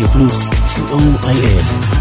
רדיו פלוס, co.il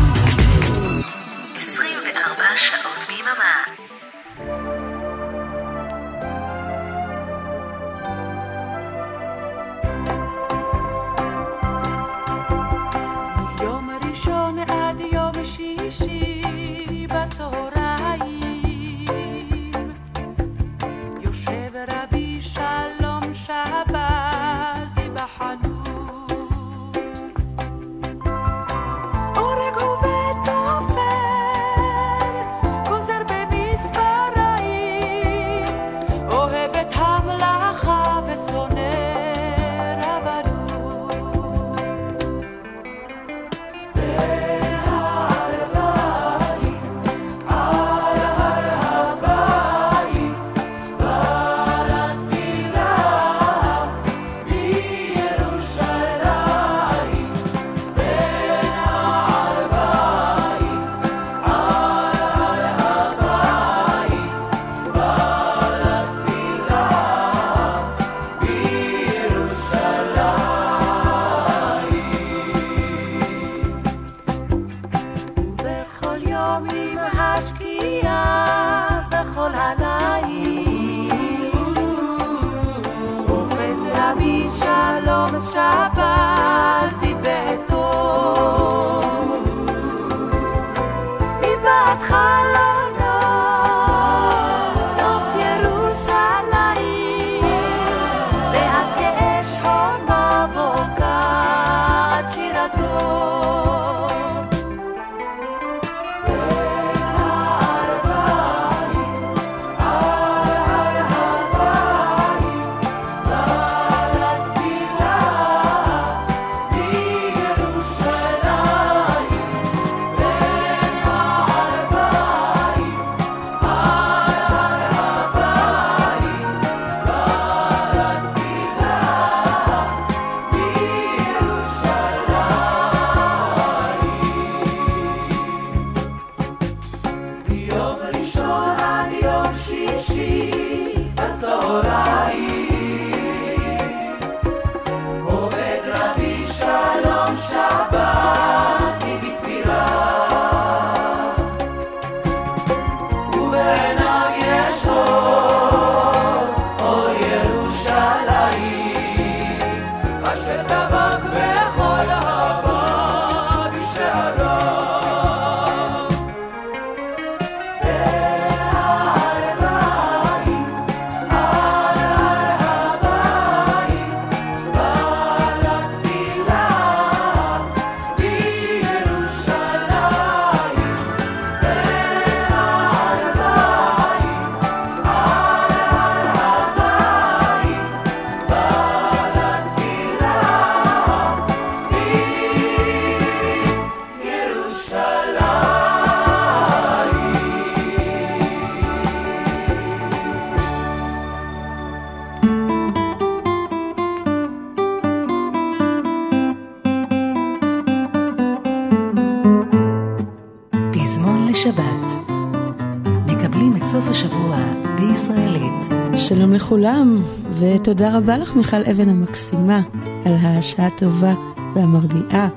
לכולם, ותודה רבה לך מיכל אבן המקסימה על השעה הטובה והמרגיעה.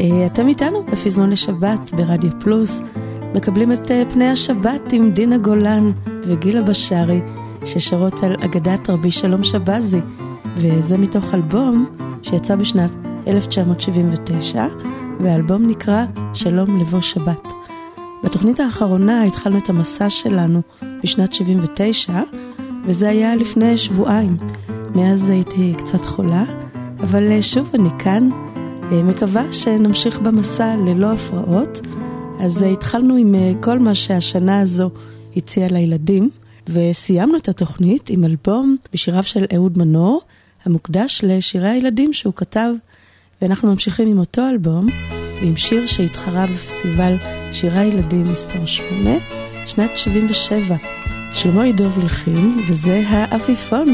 אה, אתם איתנו בפזמון לשבת ברדיו פלוס, מקבלים את אה, פני השבת עם דינה גולן וגילה בשארי, ששרות על אגדת רבי שלום שבזי, וזה מתוך אלבום שיצא בשנת 1979, והאלבום נקרא שלום לבוא שבת. בתוכנית האחרונה התחלנו את המסע שלנו בשנת 79, וזה היה לפני שבועיים. מאז הייתי קצת חולה, אבל אה, שוב אני כאן, אה, מקווה שנמשיך במסע ללא הפרעות. אז אה, התחלנו עם כל מה שהשנה הזו הציעה לילדים, וסיימנו את התוכנית עם אלבום בשיריו של אהוד מנור, המוקדש לשירי הילדים שהוא כתב, ואנחנו ממשיכים עם אותו אלבום, ועם שיר שהתחרה בפסטיבל שירי הילדים מספר 8, שנת 77. שלמה עידו הלחין, וזה האביפון.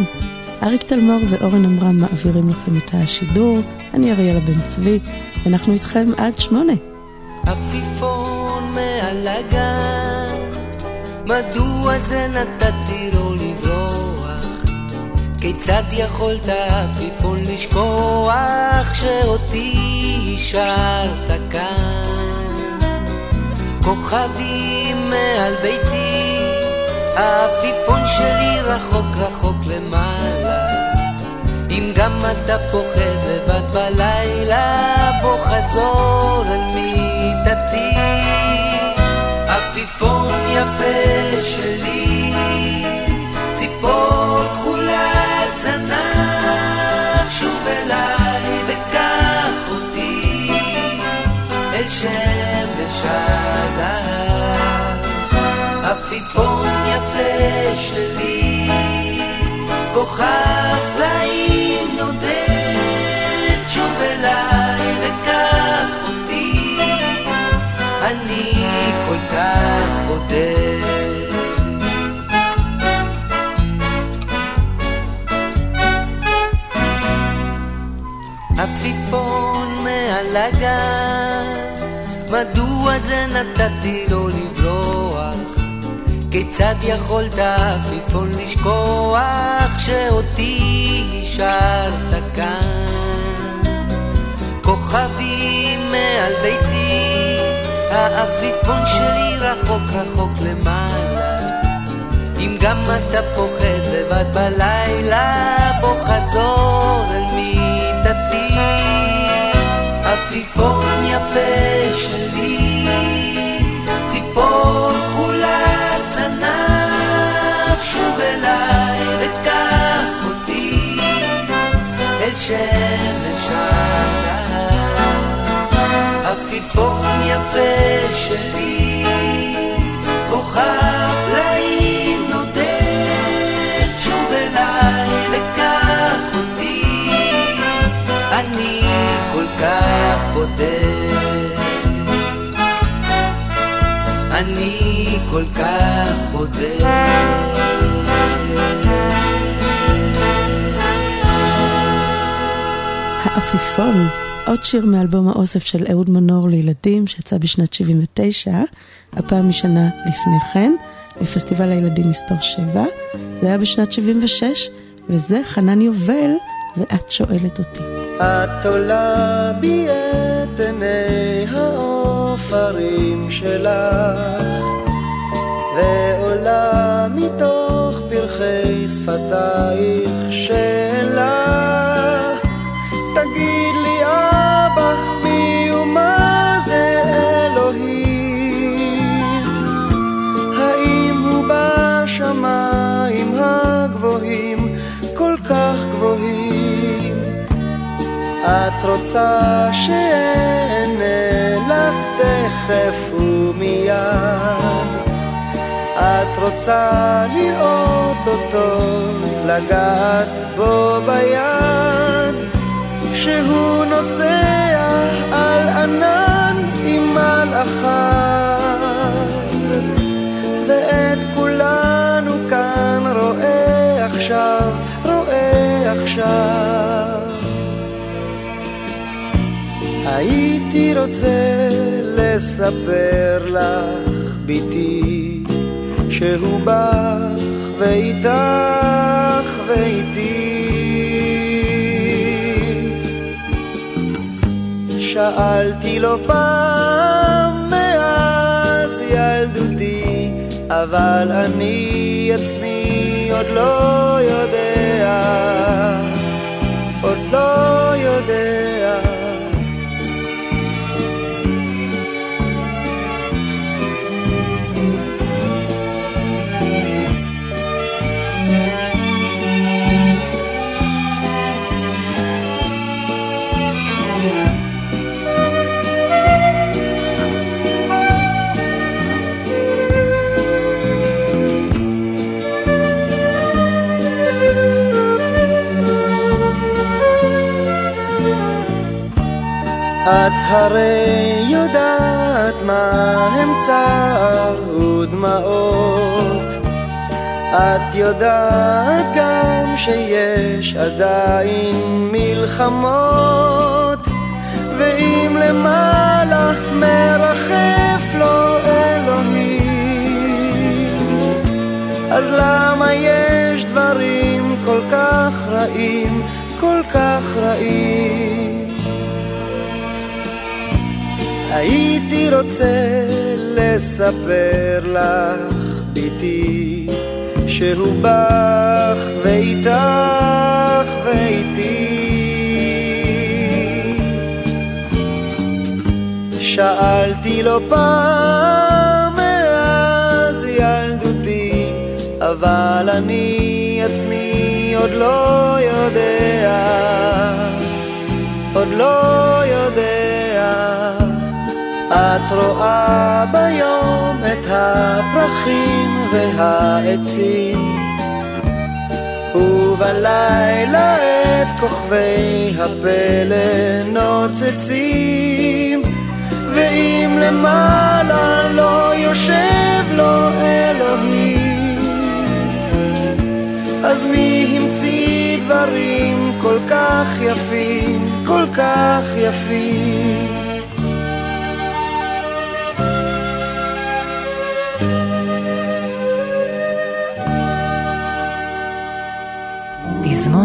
אריק תלמור ואורן עמרם מעבירים לכם את השידור, אני אריאלה בן צבי, ואנחנו איתכם עד שמונה. עפיפון מעל הגן, מדוע זה נתתי לו לברוח? כיצד יכולת עפיפון לשכוח שאותי השארת כאן? כוכבים מעל ביתי, העפיפון שלי רחוק רחוק למעלה. אם גם אתה פוחד לבד בלילה, בוא חזור אל מיטתי. עפיפון יפה שלי, ציפור כחולת זנב, שוב אליי וקח אותי אל שמש הזהב. עפיפון יפה שלי, כוכב פלאים נודד, שוב אליי וקח אותי, אני כל כך בודד. עפיפון מעל הגן, מדוע זה נתתי לו לברוח? כיצד יכולת עפיפון לשכוח שאותי השארת כאן? כוכבים מעל ביתי, העפיפון שלי רחוק רחוק למעלה. אם גם אתה פוחד לבד בלילה, בוא חזור אל מיטתי. עפיפון יפה שלי, ציפור זנב, שוב אליי וקח אותי אל שמש הזהב. עפיפון יפה שלי, כוכב פלאים נודד, שוב אליי וקח אותי, אני כל כך בודד. אני כל כך בודד. העפיפון, עוד שיר מאלבום האוסף של אהוד מנור לילדים שיצא בשנת 79, הפעם משנה לפני כן, בפסטיבל הילדים מספר 7, זה היה בשנת 76, וזה חנן יובל, ואת שואלת אותי. את עולה בי את עיני העופרים שלך, ועולה מתוך פרחי שפתייך שאלה. את רוצה שאענה לך תכף ומיד. את רוצה לראות אותו, לגעת בו ביד, כשהוא נוסע על ענן עם מלאכיו, ואת כולנו כאן רואה עכשיו, רואה עכשיו. הייתי רוצה לספר לך, ביתי, שהוא בך ואיתך ואיתי. שאלתי לא פעם מאז ילדותי, אבל אני עצמי עוד לא יודע, עוד לא יודע. את הרי יודעת מה הם צער ודמעות. את יודעת גם שיש עדיין מלחמות, ואם למעלה מרחף לו אלוהים, אז למה יש דברים כל כך רעים, כל כך רעים. הייתי רוצה לספר לך, ביתי, שהוא בך ואיתך ואיתי. שאלתי לא פעם מאז ילדותי, אבל אני עצמי עוד לא יודע, עוד לא יודע. את רואה ביום את הפרחים והעצים, ובלילה את כוכבי הפלא נוצצים. ואם למעלה לא יושב לו אלוהים, אז מי המציא דברים כל כך יפים, כל כך יפים?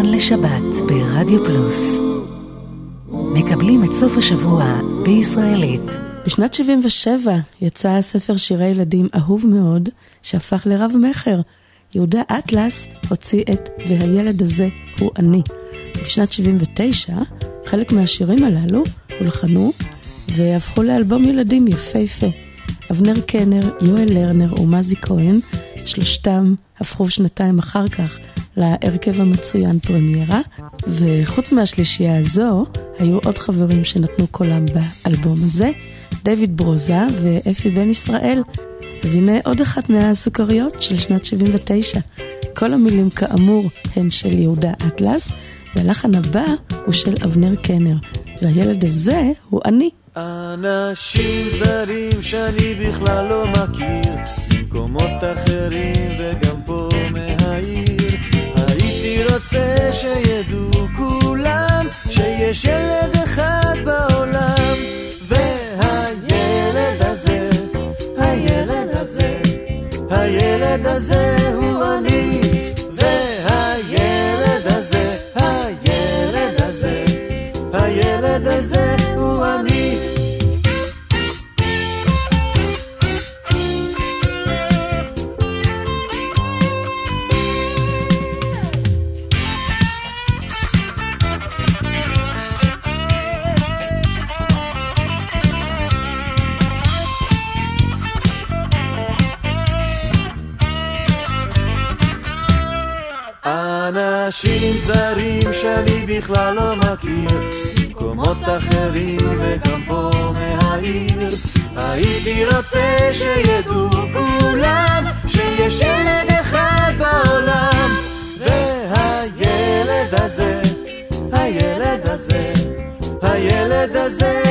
פזמון לשבת ברדיו פלוס מקבלים את סוף השבוע בישראלית. בשנת 77 יצא הספר שירי ילדים אהוב מאוד, שהפך לרב-מכר. יהודה אטלס הוציא את "והילד הזה הוא אני". בשנת 79 חלק מהשירים הללו הולחנו והפכו לאלבום ילדים יפהפה. אבנר קנר, יואל לרנר ומזי כהן, שלושתם הפכו שנתיים אחר כך להרכב המצוין פרמיירה, וחוץ מהשלישייה הזו, היו עוד חברים שנתנו קולם באלבום הזה, דויד ברוזה ואפי בן ישראל. אז הנה עוד אחת מהסוכריות של שנת 79. כל המילים כאמור הן של יהודה אטלס, והלחן הבא הוא של אבנר קנר, והילד הזה הוא אני. אנשים זרים שאני בכלל לא מכיר, במקומות אחרים וגם פה מהעיר. רוצה שידעו כולם שיש ילד אחד בעולם, והילד הזה, הילד הזה, הילד הזה אנשים זרים שאני בכלל לא מכיר, במקומות אחרים וגם פה מהעיר. הייתי רוצה שידעו כולם שיש ילד אחד בעולם, והילד הזה, הילד הזה, הילד הזה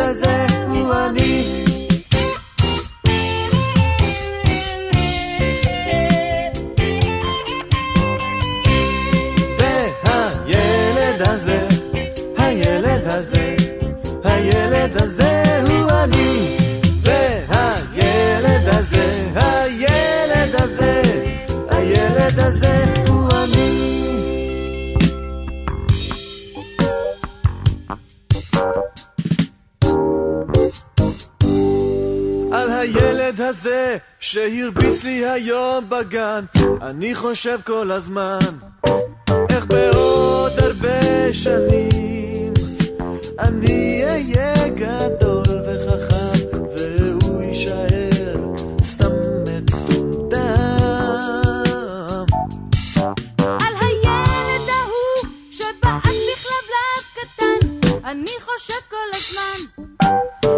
הזה הוא אני. הזה שהרביץ לי היום בגן, אני חושב כל הזמן, איך בעוד הרבה שנים אני אהיה גדול וחכם, והוא יישאר סתם מטומטם. על הילד ההוא שבעט בכלבלב קטן, אני חושב כל הזמן,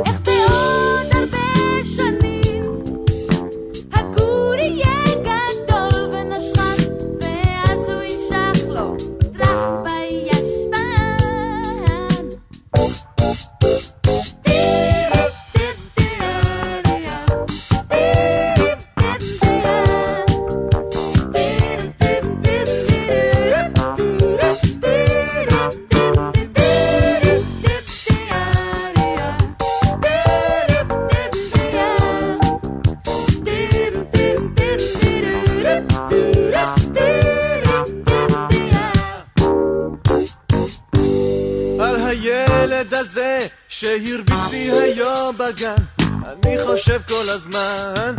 איך בעוד... בגן אני חושב כל הזמן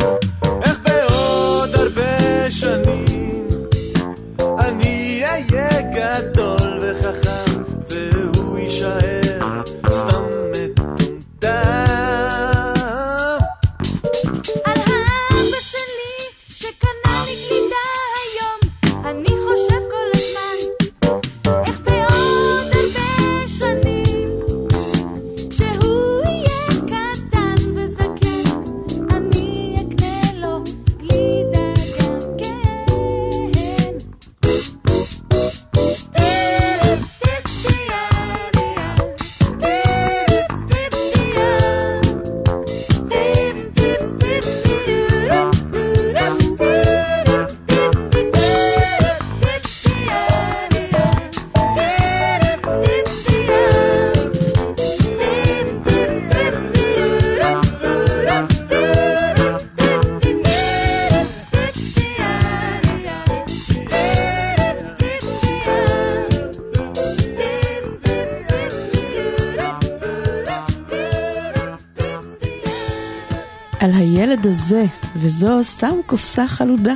הזה, וזו סתם קופסה חלודה.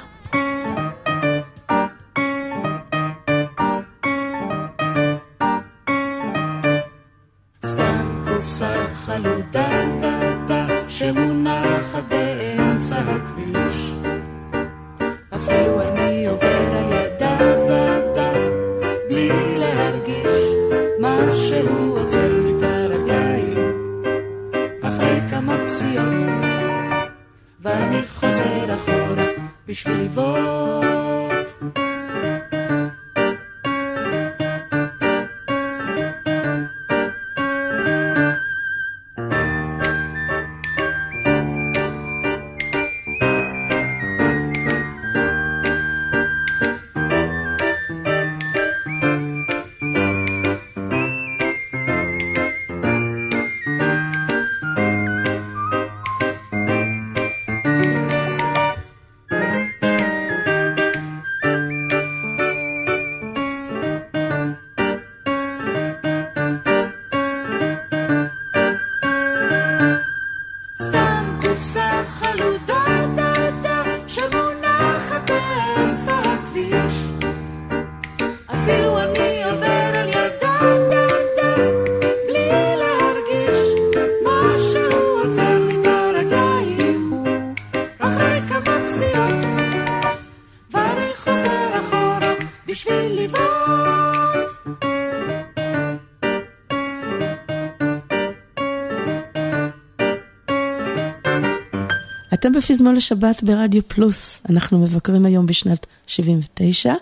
אתם בפזמון לשבת ברדיו פלוס. אנחנו מבקרים היום בשנת 79,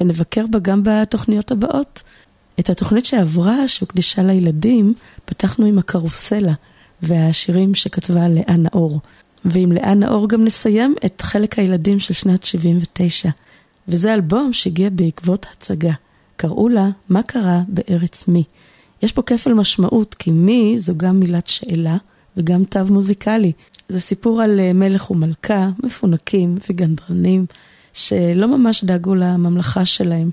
ונבקר בה גם בתוכניות הבאות. את התוכנית שעברה, שהוקדשה לילדים, פתחנו עם הקרוסלה והשירים שכתבה לאה נאור. ועם לאה נאור גם נסיים את חלק הילדים של שנת 79. וזה אלבום שהגיע בעקבות הצגה. קראו לה "מה קרה בארץ מי". יש פה כפל משמעות, כי מי זו גם מילת שאלה וגם תו מוזיקלי. זה סיפור על אה, מלך ומלכה, מפונקים וגנדרנים, שלא ממש דאגו לממלכה שלהם.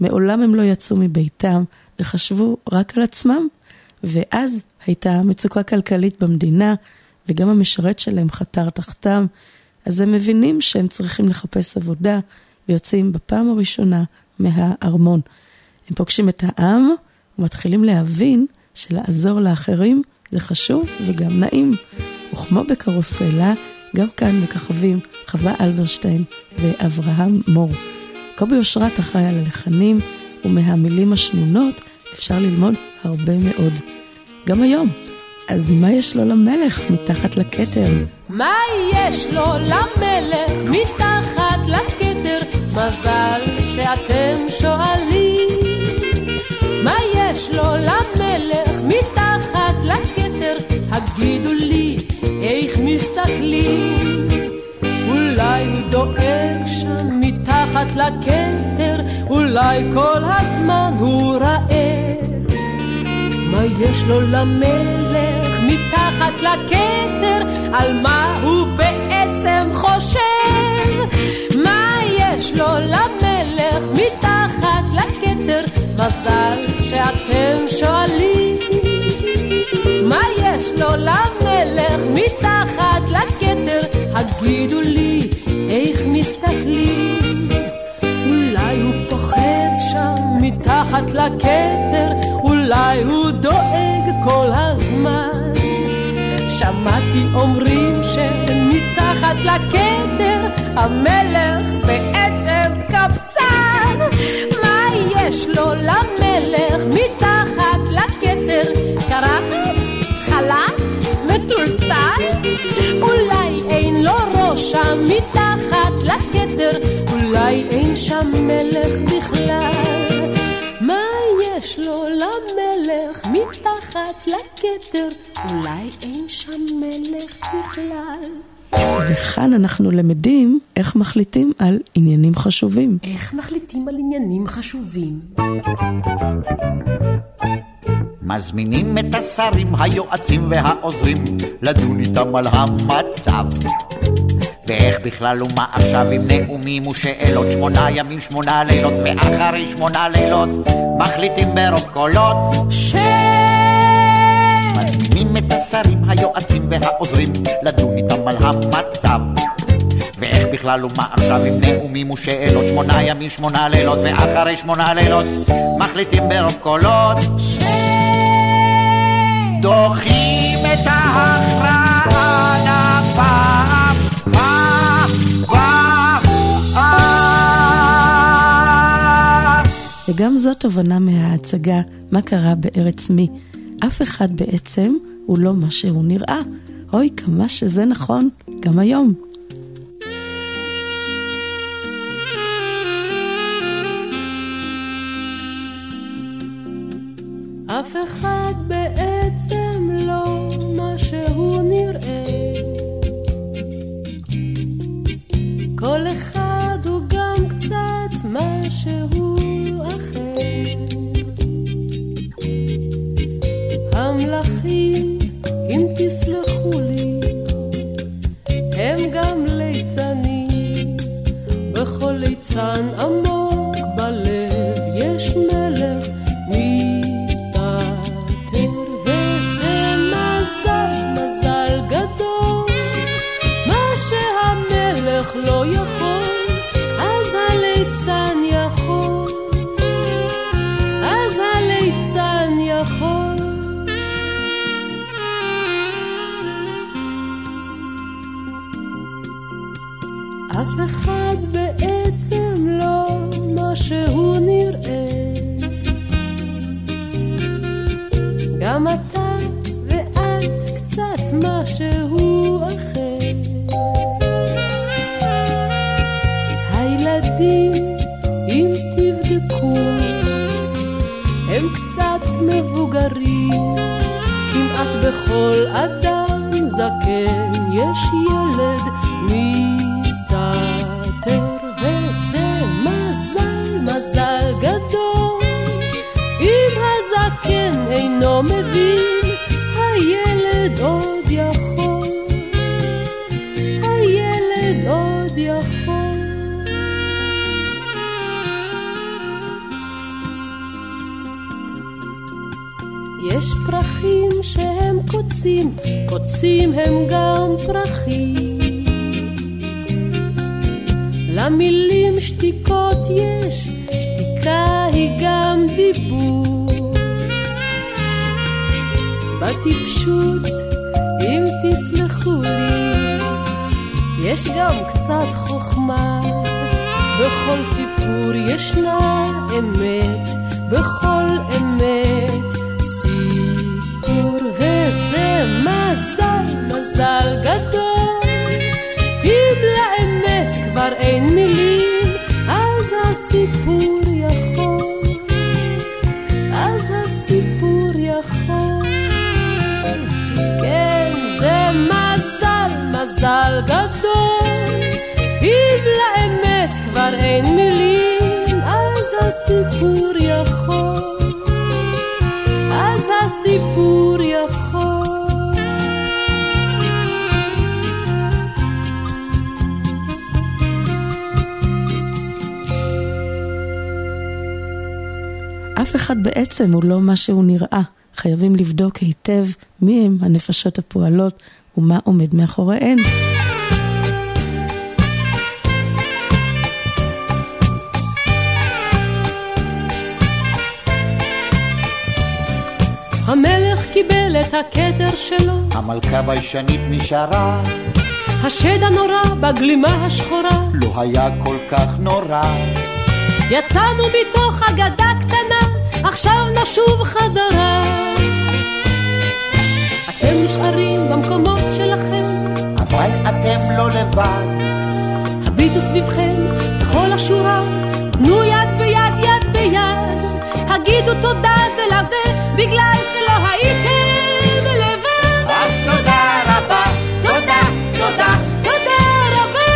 מעולם הם לא יצאו מביתם וחשבו רק על עצמם. ואז הייתה מצוקה כלכלית במדינה, וגם המשרת שלהם חתר תחתם, אז הם מבינים שהם צריכים לחפש עבודה, ויוצאים בפעם הראשונה מהארמון. הם פוגשים את העם, ומתחילים להבין שלעזור לאחרים זה חשוב וגם נעים. וכמו בקרוסלה, גם כאן מככבים חווה אלברשטיין ואברהם מור. קובי אושרת אחראי על הלחנים, ומהמילים השנונות אפשר ללמוד הרבה מאוד. גם היום. אז מה יש לו למלך מתחת לכתר? מה יש לו למלך מתחת לכתר? מזל שאתם שואלים. מה יש לו למלך מתחת לכתר? הגידו לי, איך מסתכלים? אולי הוא דואג שם מתחת לכתר, אולי כל הזמן הוא רעב. מה יש לו למלך מתחת לכתר? על מה הוא בעצם חושב? מה יש לו למלך מתחת לכתר? מזל שאתם שואלים יש לו למלך מתחת לכתר? הגידו לי, איך מסתכלים? אולי הוא פוחד שם מתחת לכתר, אולי הוא דואג כל הזמן. שמעתי אומרים שמתחת לכתר המלך בעצם קבצן. מה יש לו למלך מתחת אולי אין לו ראש שם מתחת לכתר, אולי אין שם מלך בכלל. מה יש לו למלך מתחת לכתר? אולי אין שם מלך בכלל. וכאן אנחנו למדים איך מחליטים על עניינים חשובים. איך מחליטים על עניינים חשובים? מזמינים את השרים, היועצים והעוזרים לדון איתם על המצב. ואיך בכלל ומה עכשיו עם נאומים ושאלות שמונה ימים שמונה לילות ואחרי שמונה לילות מחליטים ברוב קולות. ש... מזמינים את השרים, היועצים והעוזרים לדון איתם על המצב. ואיך בכלל ומה עכשיו עם נאומים ושאלות שמונה ימים שמונה לילות ואחרי שמונה לילות מחליטים ברוב קולות. ש... וגם זאת תובנה מההצגה "מה קרה בארץ מי". אף אחד בעצם הוא לא מה שהוא נראה. אוי, כמה שזה נכון, גם היום. מה שהוא נראה. חייבים לבדוק היטב מי הם הנפשות הפועלות ומה עומד מאחוריהן. המלך קיבל את הכתר שלו, המלכה ביישנית נשארה, השד הנורא בגלימה השחורה. לא היה כל כך נורא. יצאנו מתוך אגדה עכשיו נשוב חזרה. אתם נשארים במקומות שלכם, אבל אתם לא לבד. הביטו סביבכם בכל השורה, תנו יד ביד יד ביד, הגידו תודה זה לזה, בגלל שלא הייתם לבד. אז תודה רבה, תודה, תודה, תודה רבה,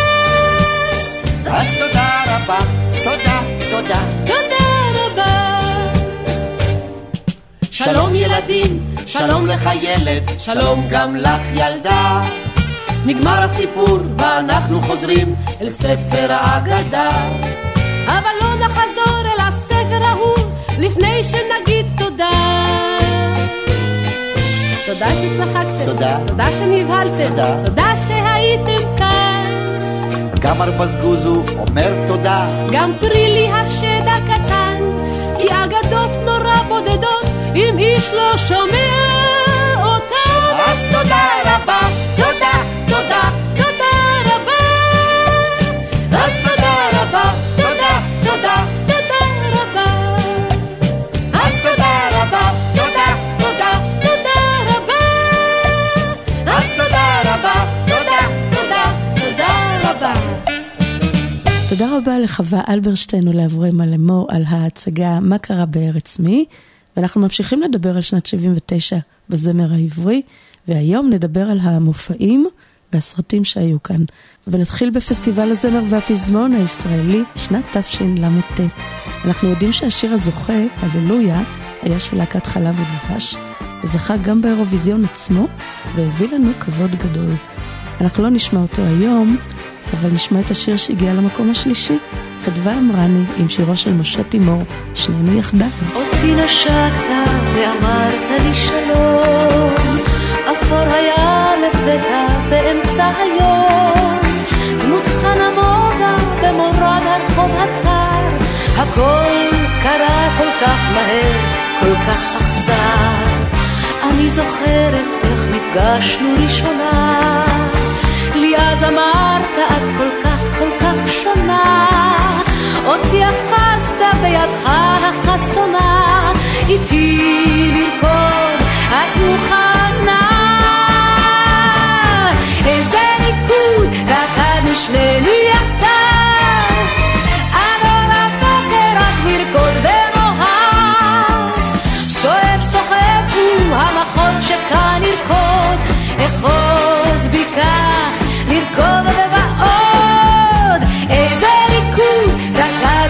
אז תודה רבה, תודה, תודה. תודה שלום ילדים, שלום לך ילד, שלום גם לך ילדה. נגמר הסיפור ואנחנו חוזרים אל ספר האגדה. אבל לא נחזור אל הספר ההוא לפני שנגיד תודה. תודה שצחקתם, תודה. תודה שנבהלתם, תודה. תודה שהייתם כאן. גם הרבזגוזו אומר תודה. גם פרילי השד אם איש לא שומע אותן. אז תודה רבה, תודה, תודה, תודה רבה, אז תודה רבה, תודה, תודה, תודה רבה, אז תודה רבה, תודה, תודה, תודה רבה. אז תודה רבה, תודה, תודה, תודה רבה. תודה רבה לחווה אלברשטיין ולאברמה לאמור על ההצגה "מה קרה בארץ מי", ואנחנו ממשיכים לדבר על שנת 79 בזמר העברי, והיום נדבר על המופעים והסרטים שהיו כאן. ונתחיל בפסטיבל הזמר והפזמון הישראלי, שנת תשל"ט. אנחנו יודעים שהשיר הזוכה, הללויה, היה של להקת חלב ודבש, וזכה גם באירוויזיון עצמו, והביא לנו כבוד גדול. אנחנו לא נשמע אותו היום, אבל נשמע את השיר שהגיע למקום השלישי, חדווה אמרני עם שירו של משה תימור, שנינו יחדיו. אותי נשקת ואמרת לי שלום, אפור היה לפתע באמצע היום, דמותך נמוגה במורד הרחוב הצר, הכל קרה כל כך מהר, כל כך אכזר. אני זוכרת איך נפגשנו ראשונה, לי אז אמרת את כל כך כל כך שונה, אותי אחזת בידך החסונה, איתי לרקוד את מוכנה. איזה ריקוד רקדנו שנינו יחדיו, עד אור הבוקר רק נרקוד ונאהב. סוער סוחף הוא המחול שכאן נרקוד, אחוז בי כך לרקוד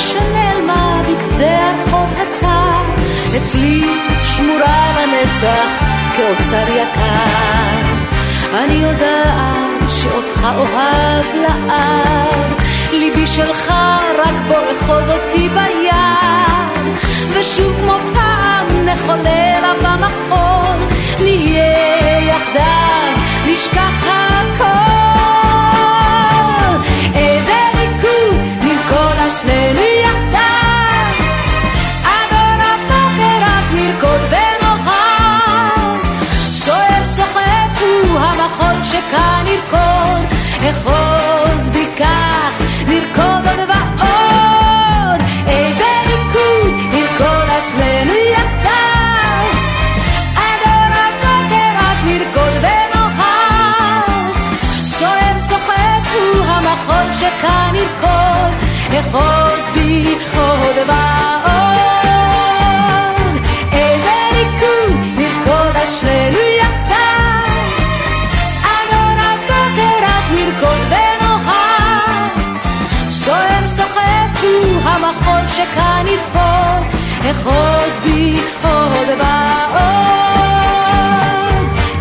שנעלמה בקצה הרחוב הצר, אצלי שמורה לנצח כאוצר יקר. אני יודעת שאותך אוהב לעד, ליבי שלך רק בוא אחוז אותי ביד, ושוב כמו פעם נחולל במחול, נהיה יחדיו, נשכח הכל. איזה ריקוד נרקוד על שנינו נרקוד ונאהב. סוער סוחף הוא המחול שכאן נרקוד, אחוז בי כך נרקוד עוד ועוד. איזה ריקוד נרקוד שנינו יחדיו, עד אור הבוקר רק נרקוד ונאהב. סוער סוחף הוא המחול שכאן נרקוד, אחוז בי עוד ועוד. כאן ירפול, אחוז בי עוד ועוד.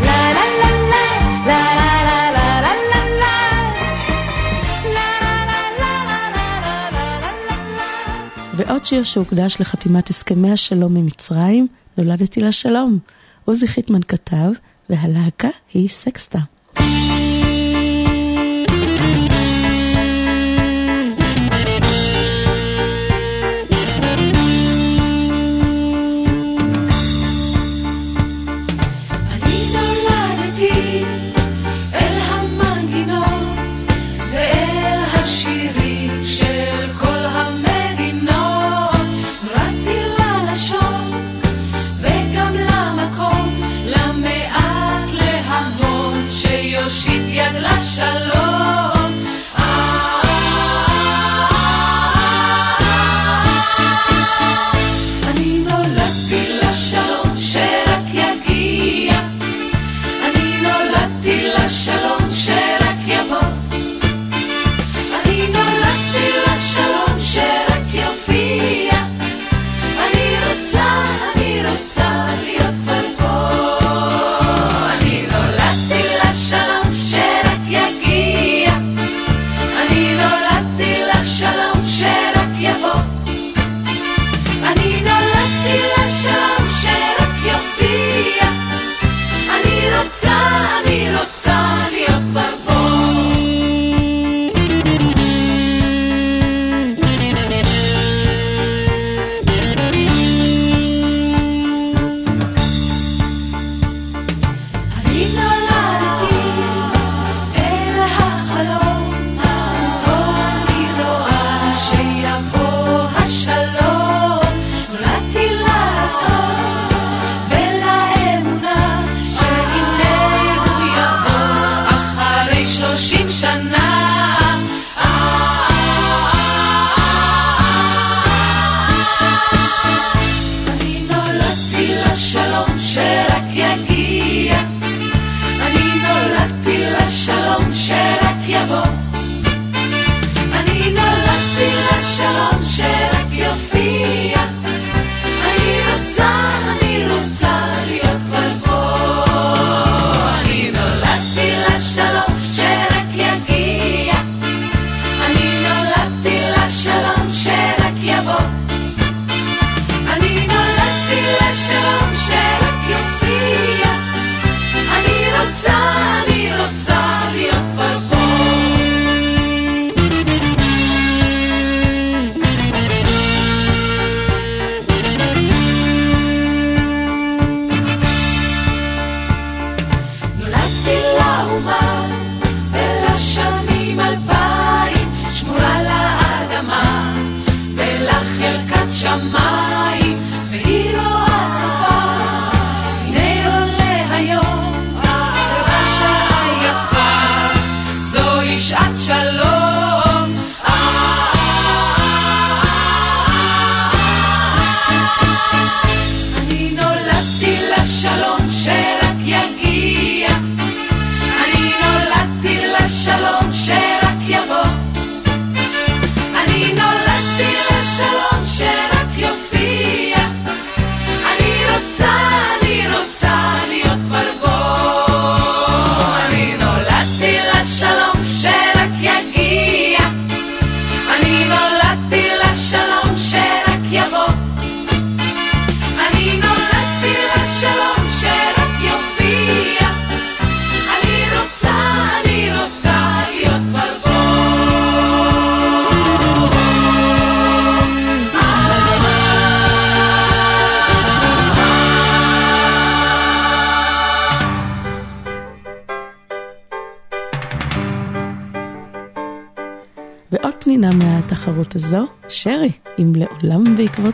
לה לה לה לה, לה לה לה לה לה לה לה ועוד שיר שהוקדש לחתימת הסכמי השלום ממצרים, נולדתי לשלום. עוזי חיטמן כתב, והלהקה היא סקסטה.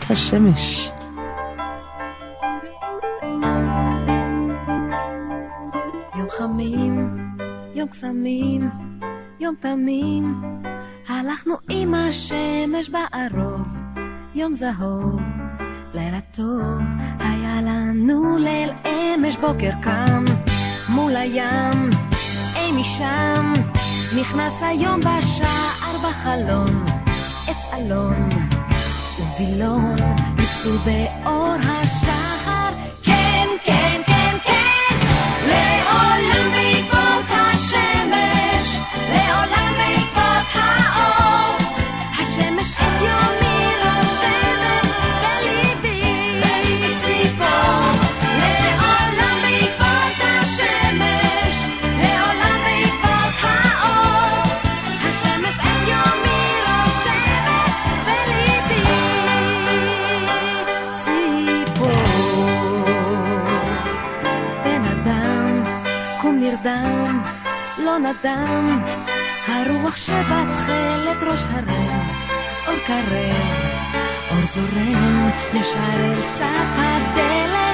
השמש. יום חמים, יום קסמים, יום תמים, הלכנו עם השמש בערוב, יום זהוב, לילה טוב, היה לנו ליל אמש בוקר קם, מול הים, אי משם, נכנס היום בשער בחלון, עץ אלון. הווילון, ניסו באור השם. אדם, הרוח שבתכלת ראש הרם, אור קרב, אור זורם ישר אל סף הדלת.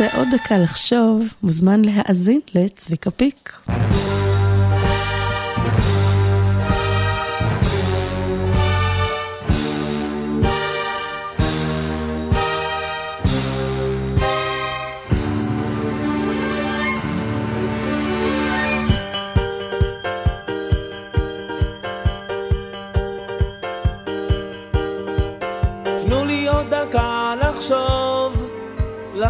רוצה עוד דקה לחשוב, מוזמן להאזין לצביקה פיק.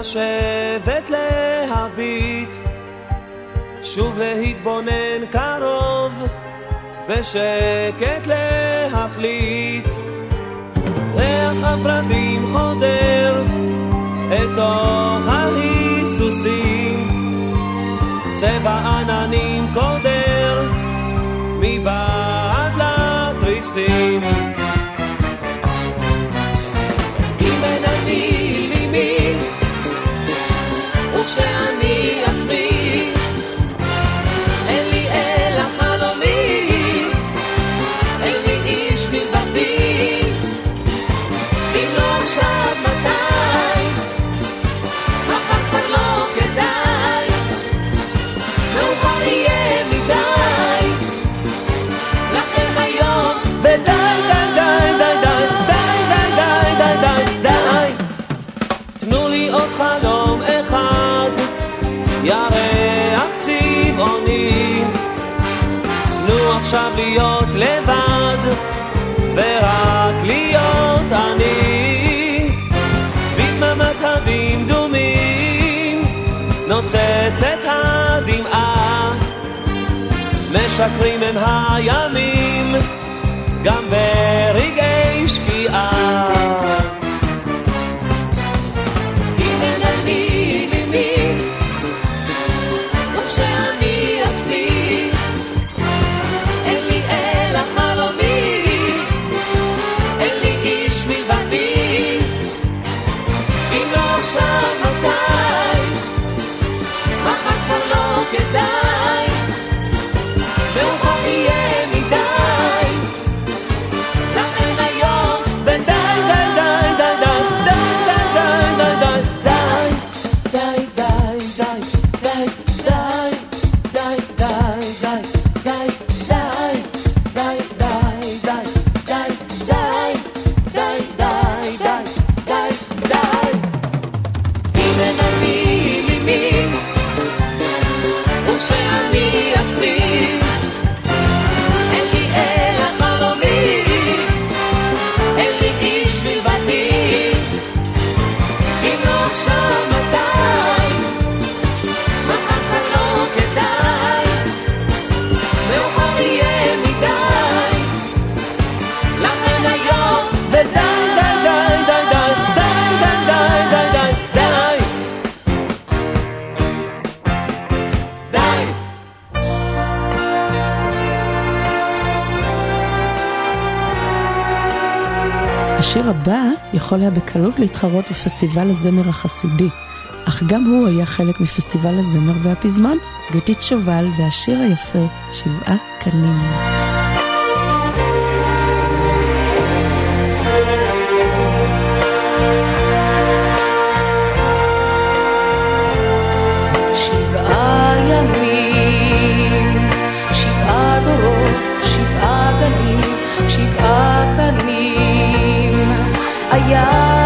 לשבת להביט, שוב להתבונן קרוב, בשקט להחליט. ריח הפרדים חודר אל תוך ההיסוסים, צבע עננים קודר מבעד לתריסים. נוצצת הדמעה. משקרים הם הימים גם ברגעי שקיעה. האפשרות להתחרות בפסטיבל הזמר החסידי, אך גם הוא היה חלק מפסטיבל הזמר והפזמון, גתית שובל והשיר היפה "שבעה קנים". Yeah.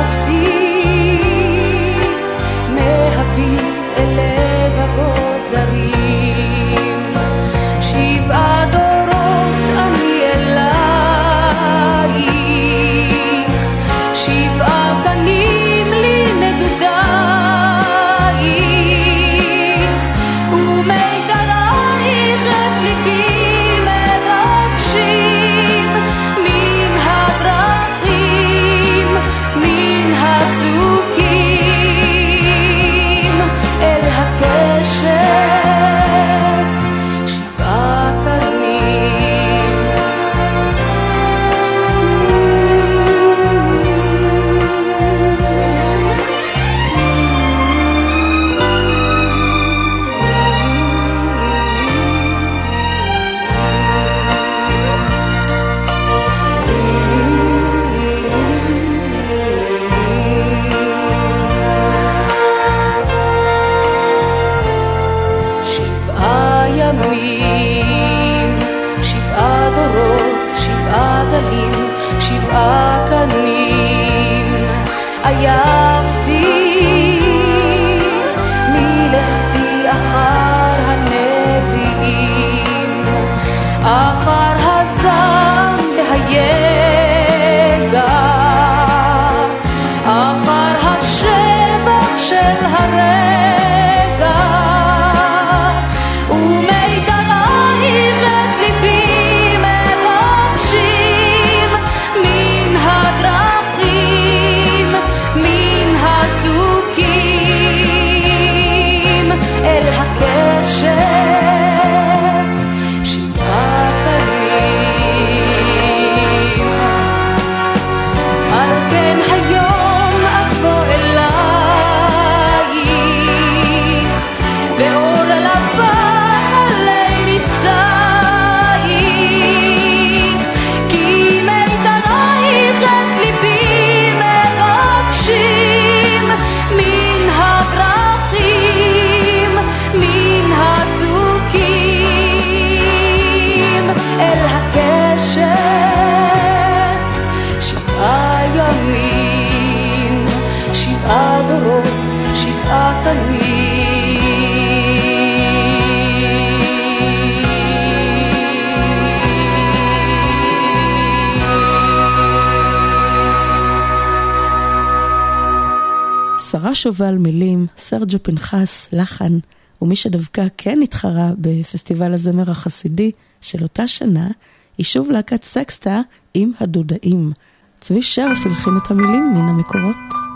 שרה שובל מילים, סרג'ו פנחס, לחן, ומי שדווקא כן התחרה בפסטיבל הזמר החסידי של אותה שנה, היא שוב להקת סקסטה עם הדודאים. צבי שרף הלחין את המילים מן המקורות.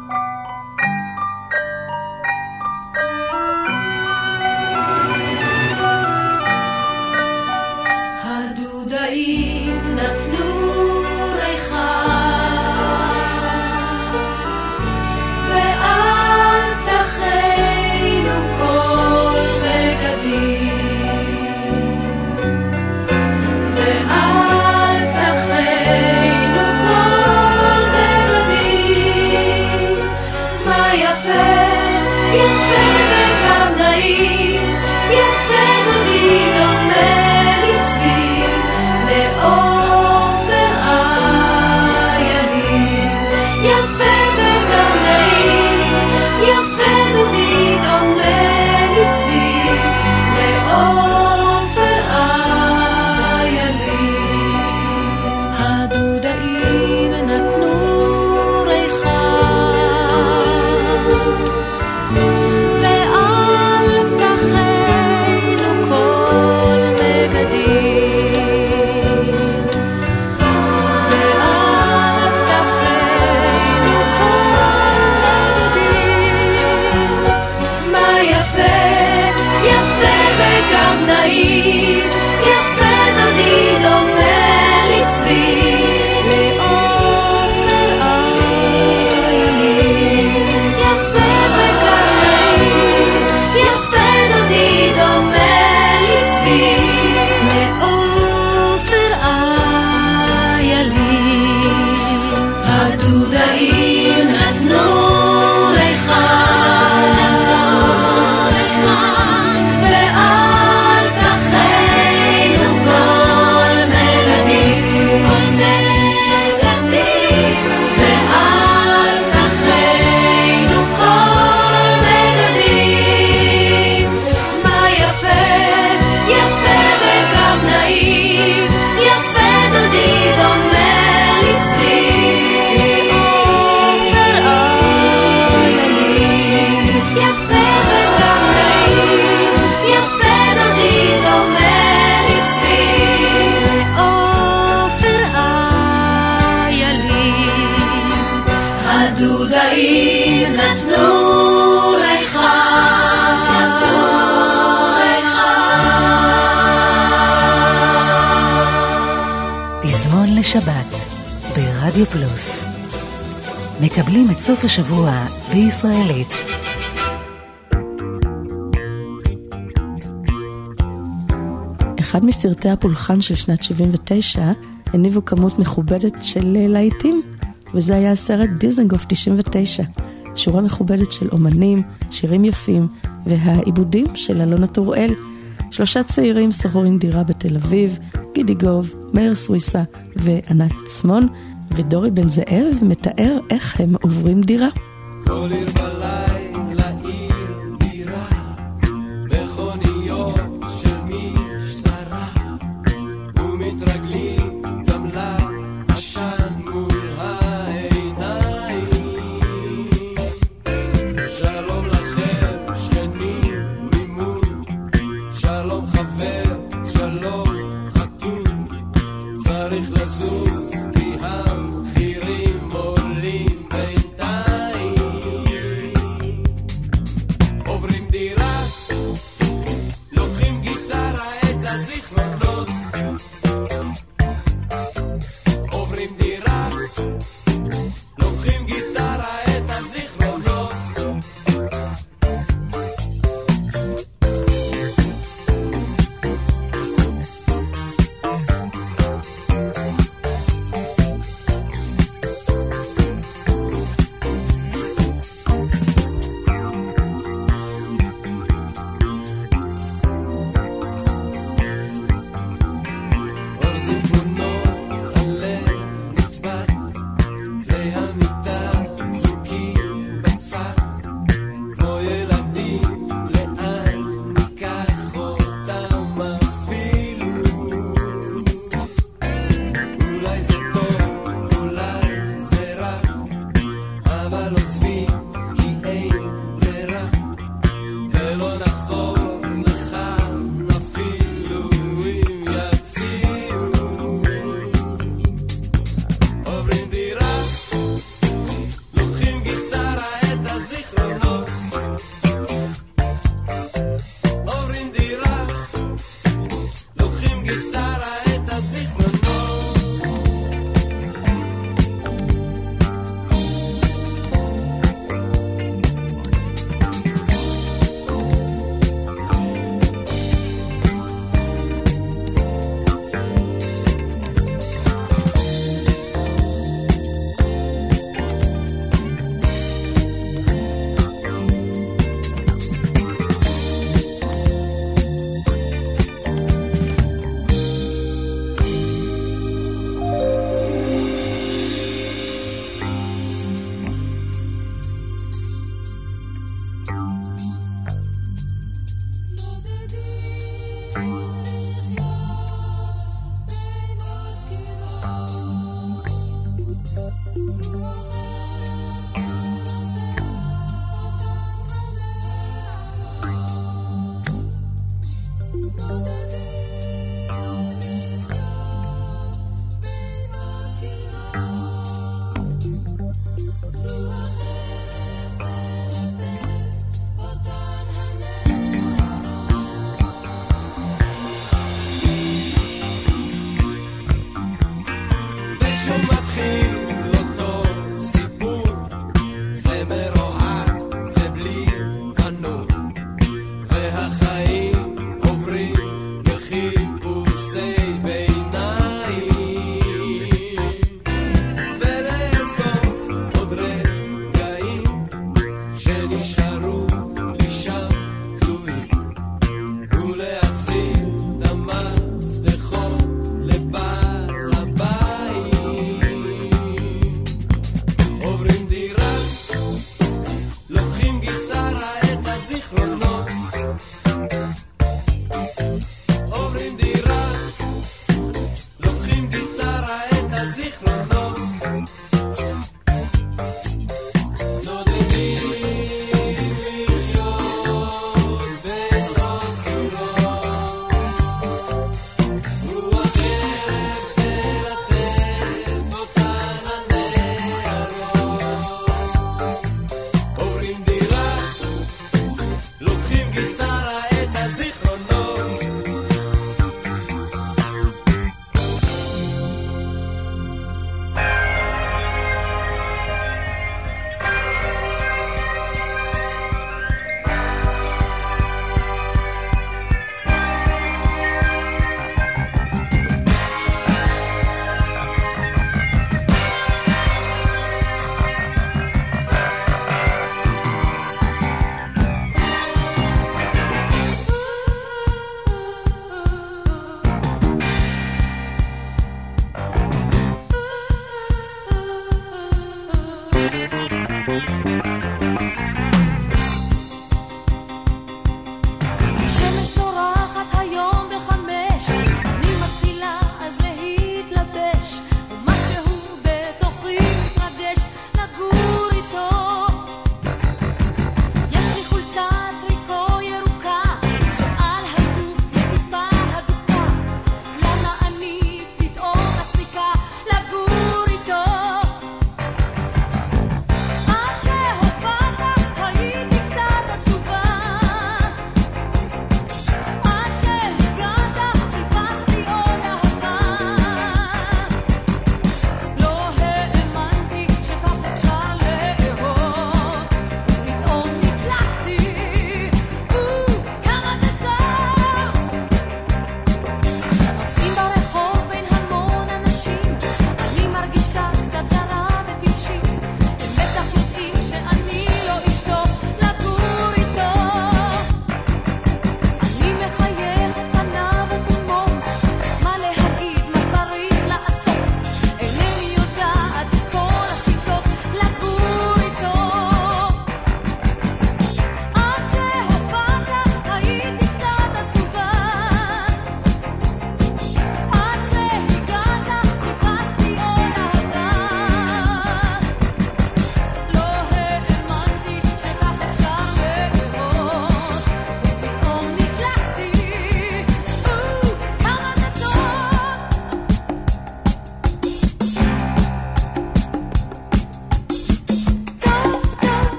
שבת ברדיו פלוס. מקבלים את סוף השבוע בישראלית. אחד מסרטי הפולחן של שנת 79 הניבו כמות מכובדת של אה, להיטים, וזה היה הסרט דיזנגוף 99. שורה מכובדת של אומנים, שירים יפים, והעיבודים של אלונה טוראל. שלושה צעירים שכרו דירה בתל אביב, גידי גוב, מאיר סוויסה וענת עצמון, ודורי בן זאב מתאר איך הם עוברים דירה. לא כל עיר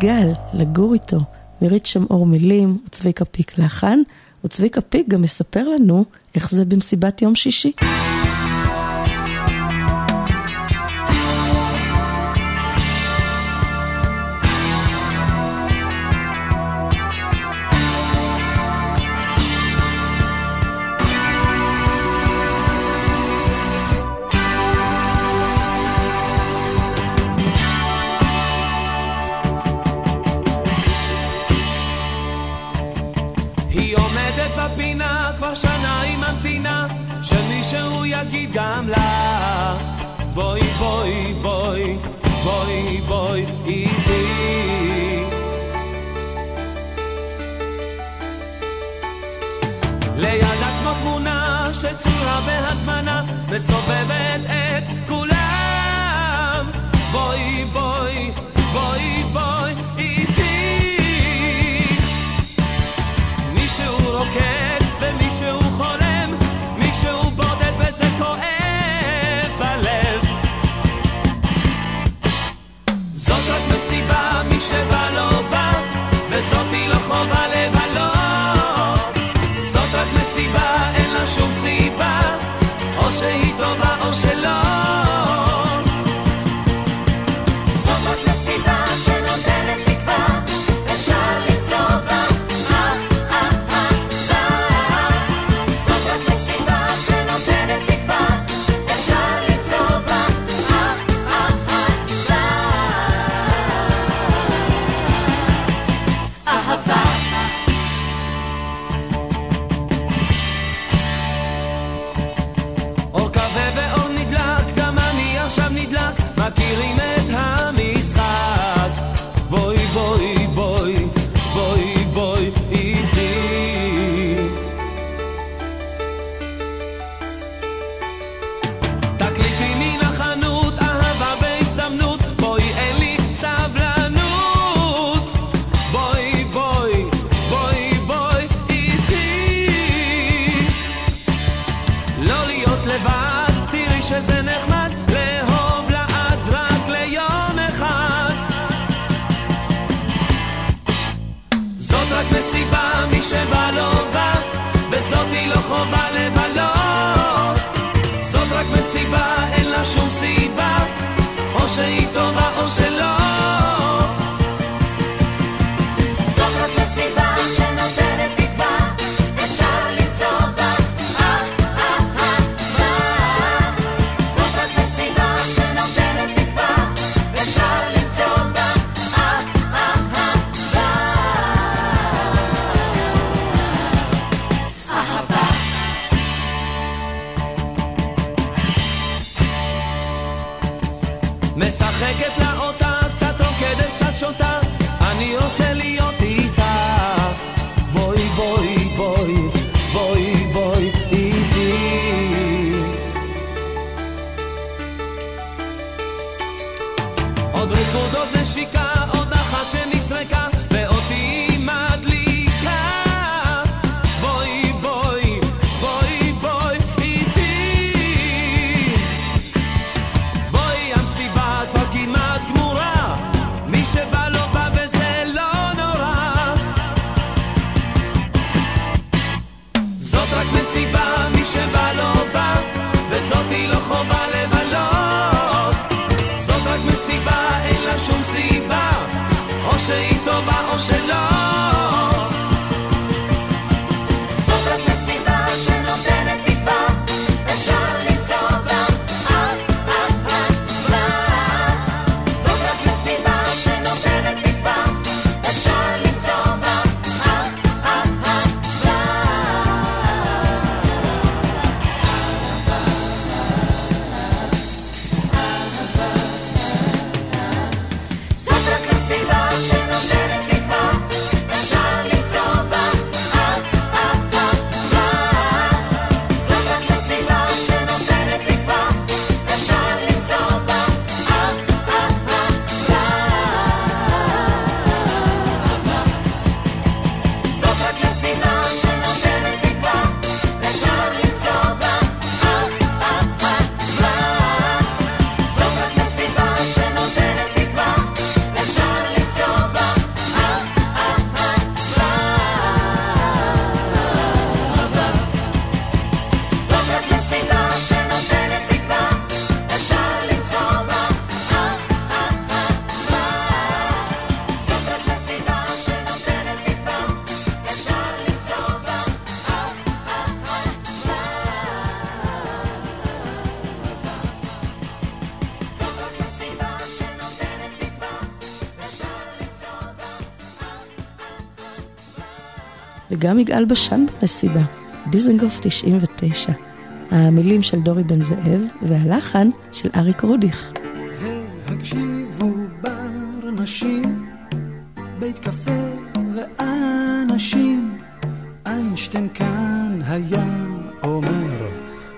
גל לגור איתו, מירית שם אור מילים, וצביקה פיק לחן, וצביקה פיק גם מספר לנו איך זה במסיבת יום שישי. וגם יגאל בשן במסיבה, דיזנגוף 99. המילים של דורי בן זאב והלחן של אריק רודיך. הקשיבו בר נשים, בית קפה ואנשים, איינשטיין כאן היה אומר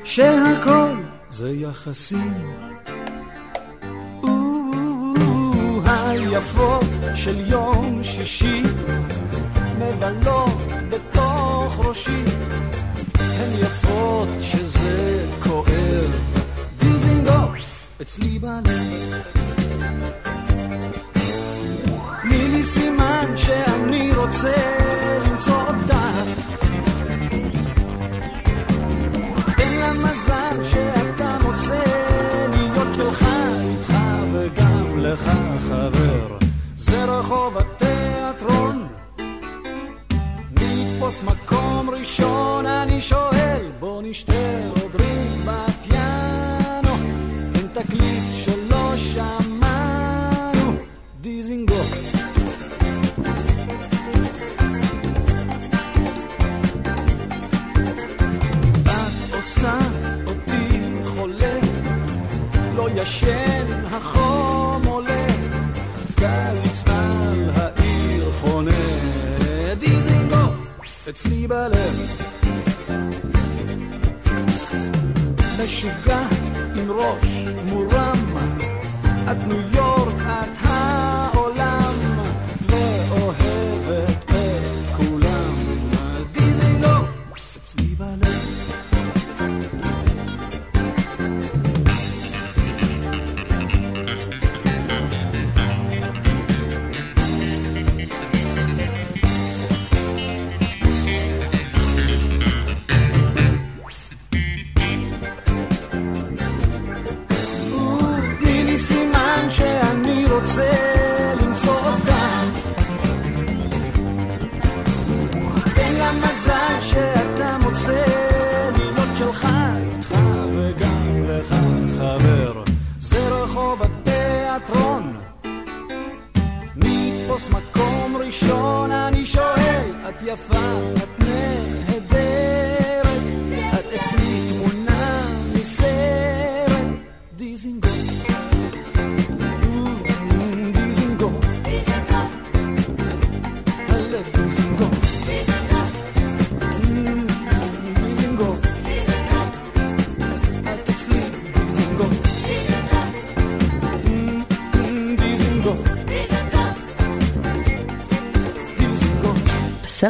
שהכל זה יחסים. היפות של יום שישי מבלות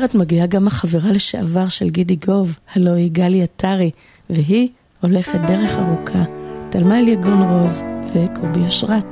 הסרט מגיעה גם החברה לשעבר של גידי גוב, הלוא היא גלי עטרי, והיא הולכת דרך ארוכה. תלמה אליגון רוז וקובי אשרת.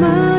Mơ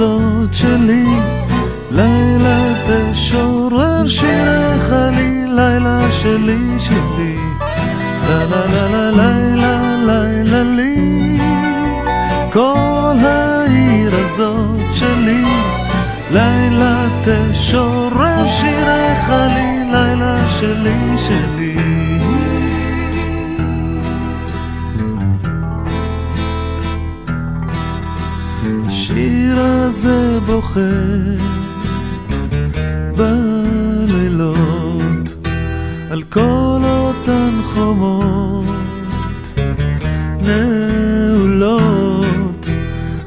הזאת שלי. לילה תשורר שירך לי, לילה שלי שלי. לה לה לה לה לילה לילה לי. כל העיר הזאת שלי. לילה תשורר שירך לי, לילה שלי שלי. השיר הזה בוכה בלילות על כל אותן חומות נעולות,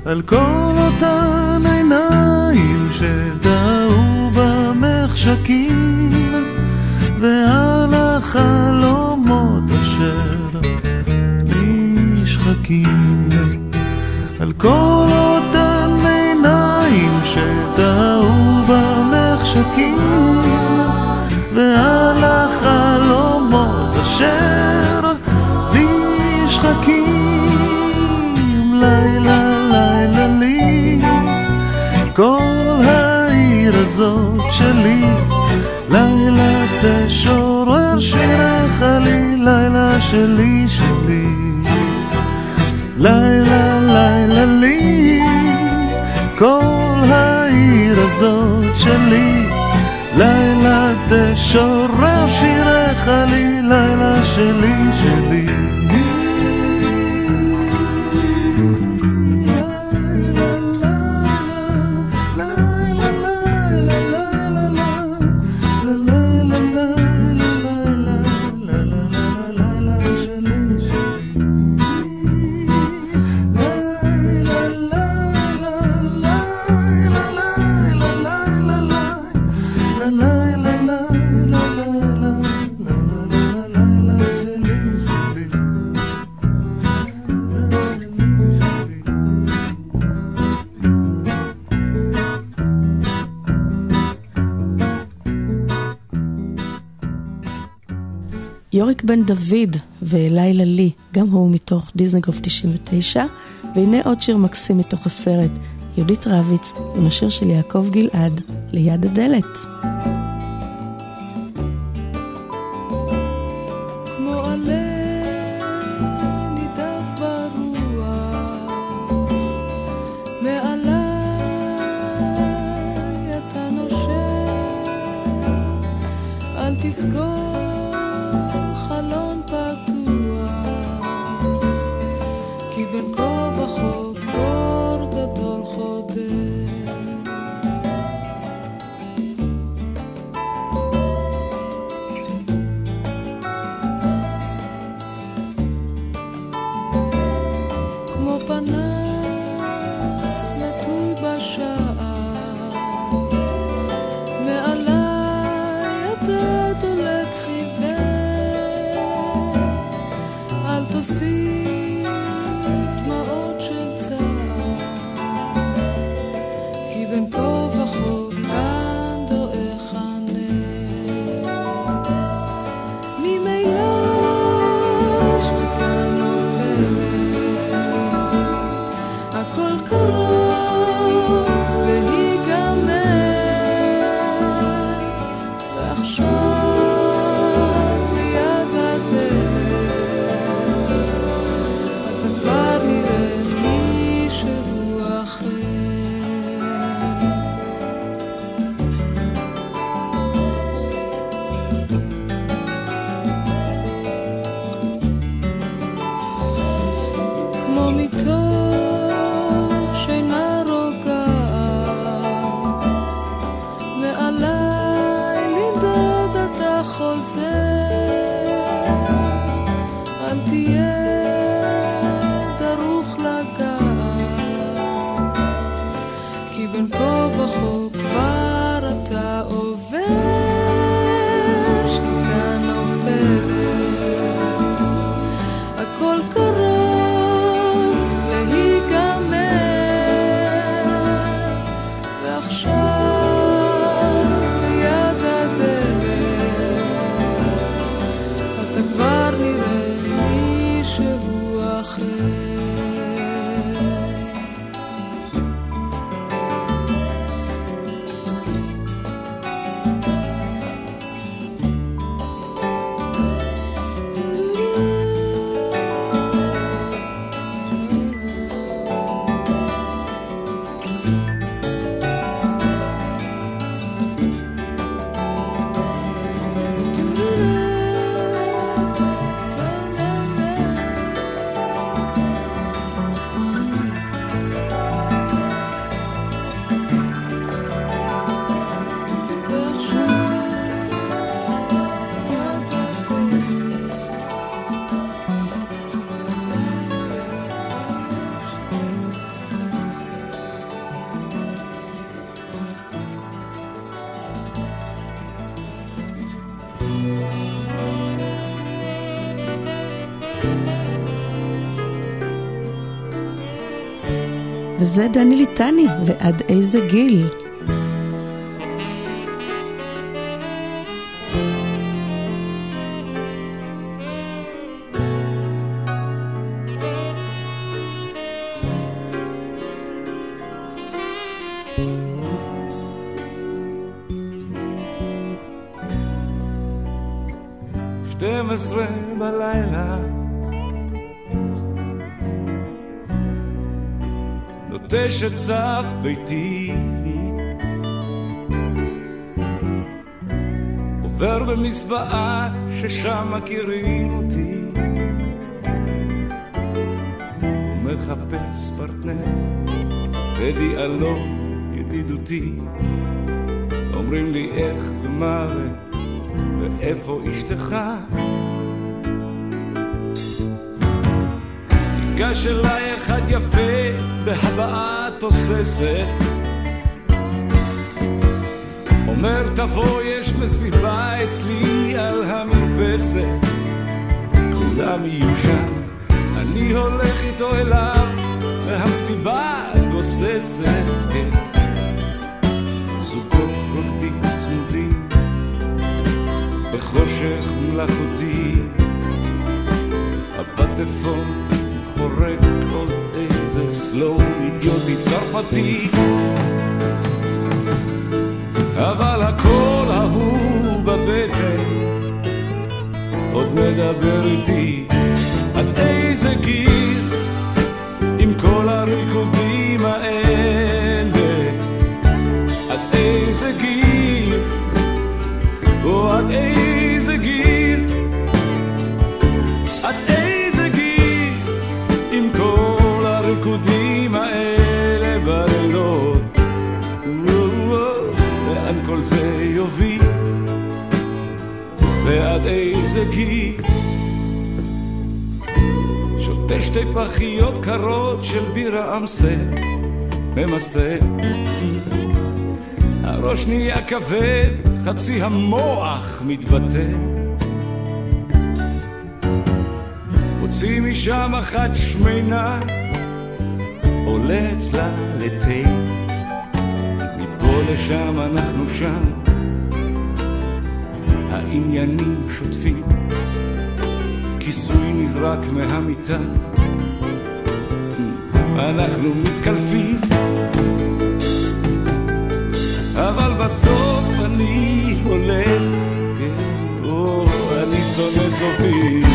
על כל אותן עיניים שדהו במחשכים ועל החלומות אשר נשחקים. על כל במחשכים ועל החלומות אשר נשחקים לילה לילה לי. כל העיר הזאת שלי לילה תשורר שירך לי לילה שלי שלי. לילה לילה לי. כל העיר הזאת שלי. לילה תשורר שירך לי לילה שלי שלי בן דוד ולילה לי, גם הוא מתוך דיזנגוף 99, והנה עוד שיר מקסים מתוך הסרט, יהודית רביץ עם השיר של יעקב גלעד, ליד הדלת. וזה דני ליטני, ועד איזה גיל. סף ביתי עובר במזבעה ששם מכירים אותי ומחפש פרטנר בדיאלוג ידידותי אומרים לי איך ומה. ואיפה אשתך? ניגש אליי אחד יפה בהבעה תוססת. אומר תבוא יש מסיבה אצלי על המרפסת. כולם יהיו שם. אני הולך איתו אליו והמסיבה גוססת. כן. זוגות רוקדים צמודים בחושך מלאכותי. הפטפון חורק עוד איזה סלואו אידיוטי צרפתי אבל הקול ההוא בבטן עוד מדבר איתי שותה שתי פחיות קרות של בירה אמסטל ממסטל הראש נהיה כבד, חצי המוח מתבטל הוציא משם אחת שמנה, עולה אצלה לתה. מפה לשם אנחנו שם, העניינים שוטפים כיסוי נזרק מהמיטה אנחנו מתקלפים אבל בסוף אני הולך, כן, או, אני שונא סופים.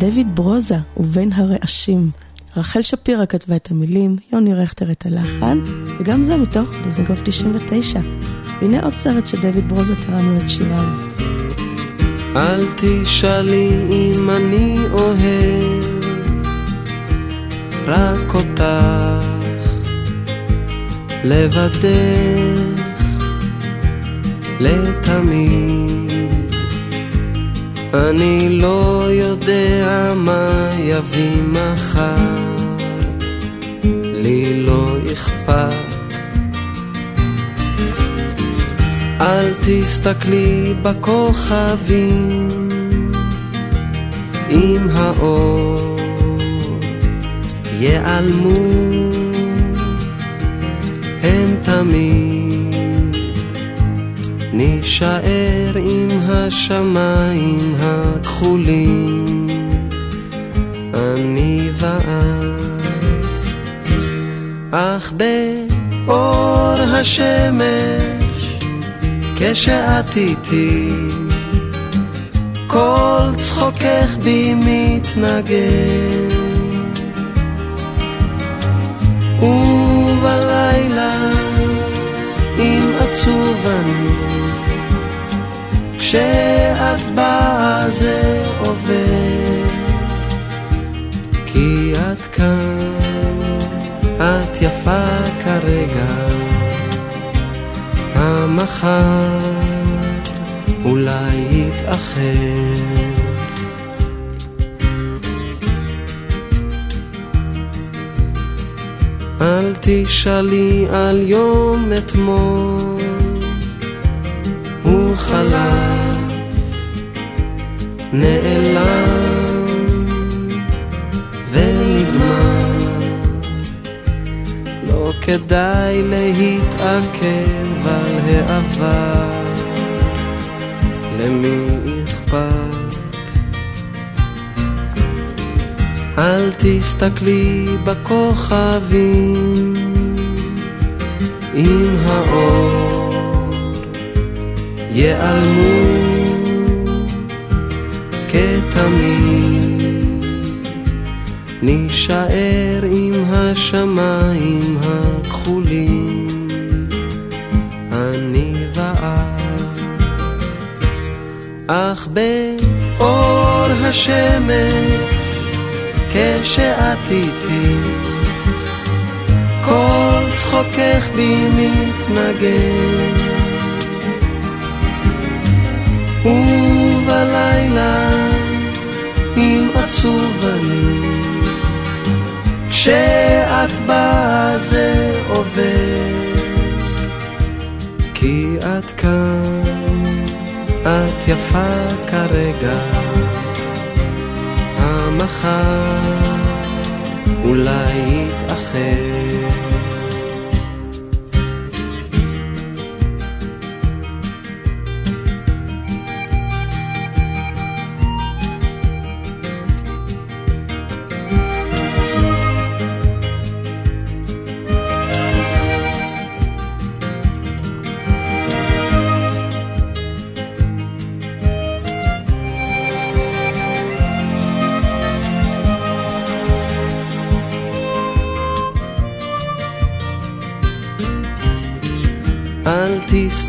דויד ברוזה ובין הרעשים. רחל שפירא כתבה את המילים, יוני רכטר את הלחן, וגם זה מתוך דיזנגוף 99. והנה עוד סרט שדויד ברוזה תרם לו את שיריו. אל תשאלי אם אני אוהב רק אותך לבדך לתמיד אני לא יודע מה יביא מחר. לי לא אכפת. אל תסתכלי בכוכבים אם האור. ייעלמו הם תמיד נישאר עם השמיים הכחולים אני ואת אך באור השמש כשאת איתי כל צחוקך בי מתנגן. ובלילה, אם עצוב אני, כשאת באה זה עובר. כי את כאן, את יפה כרגע, המחר אולי יתאחר. אל תשאלי על יום אתמול, הוא חלף, נעלם ונגמר. לא כדאי להתעכב על העבר, למי אכפת? אל תסתכלי בכוכבים עם האור ייעלמו כתמיד נישאר עם השמיים הכחולים. אני ואת אך באור השמש כשאת איתי כל צחוקך בי מתנגן. ובלילה אם עצוב אני. כשאת באה זה עובר כי את כאן, את יפה כרגע. המחר אולי יתאחר.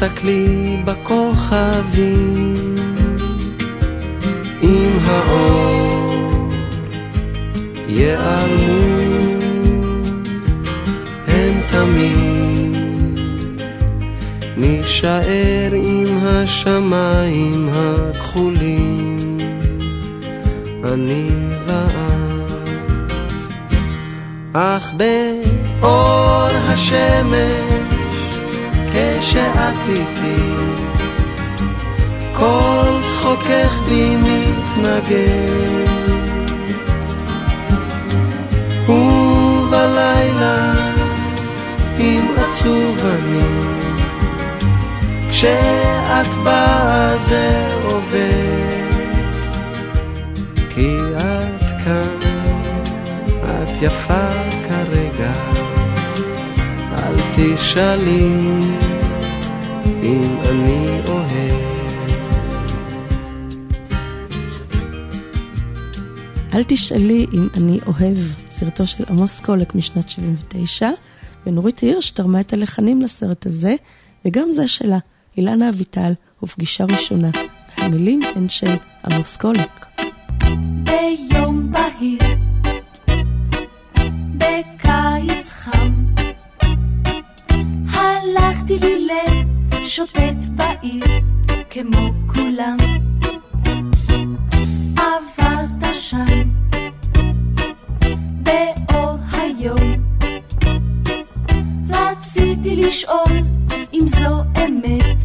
תסתכלי בכוכבים. עם האור ייעלמו הם תמיד נישאר עם השמיים הכחולים. אני אך באור השמש כשאת איתי כל צחוקך בי מתנגן ובלילה אם עצוב אני כשאת באה זה עובר כי את כאן, את יפה כרגע אל תשאלי אם אני אוהב. אל תשאלי אם אני אוהב, סרטו של עמוס קולק משנת 79, ונורית הירש תרמה את הלחנים לסרט הזה, וגם זה שלה, אילנה אביטל, ופגישה ראשונה. המילים הן של עמוס קולק. ביום בהיר, בקיץ חם, הלכתי לי לשוטט בעיר כמו כולם. עברת שם באור היום, רציתי לשאול אם זו אמת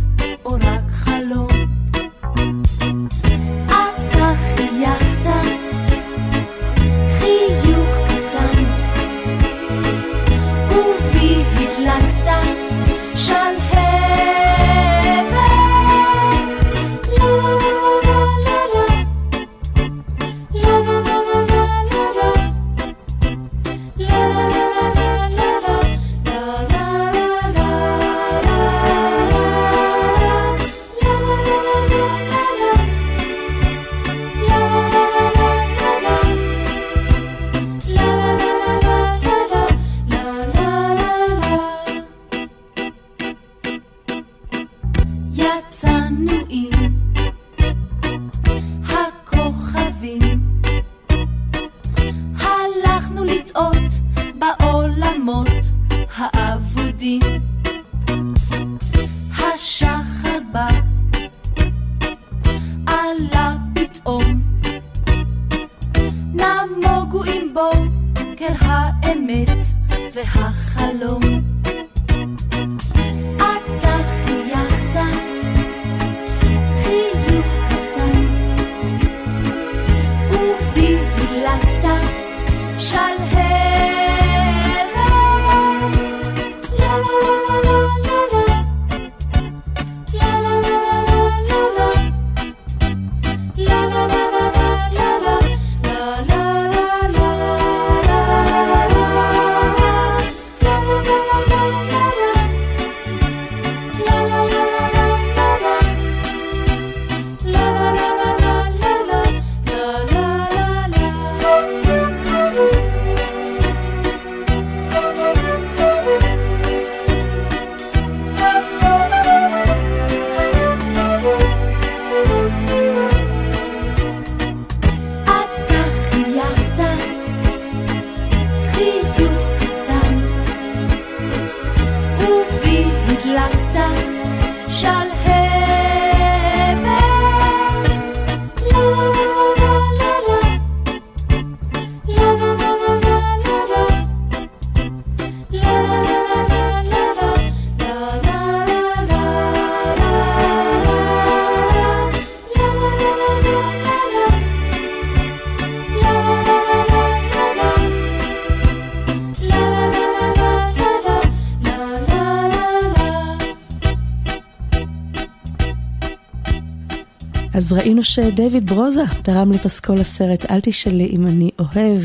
אז ראינו שדייוויד ברוזה תרם לפסקול הסרט "אל תשאלי אם אני אוהב",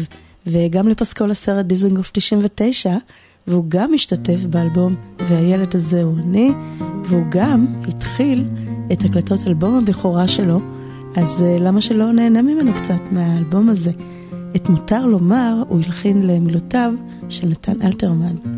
וגם לפסקול הסרט דיזנגוף 99, והוא גם השתתף באלבום "והילד הזה הוא אני", והוא גם התחיל את הקלטות אלבום הבכורה שלו, אז אה, למה שלא נהנה ממנו קצת מהאלבום הזה? את מותר לומר הוא הלחין למילותיו של נתן אלתרמן.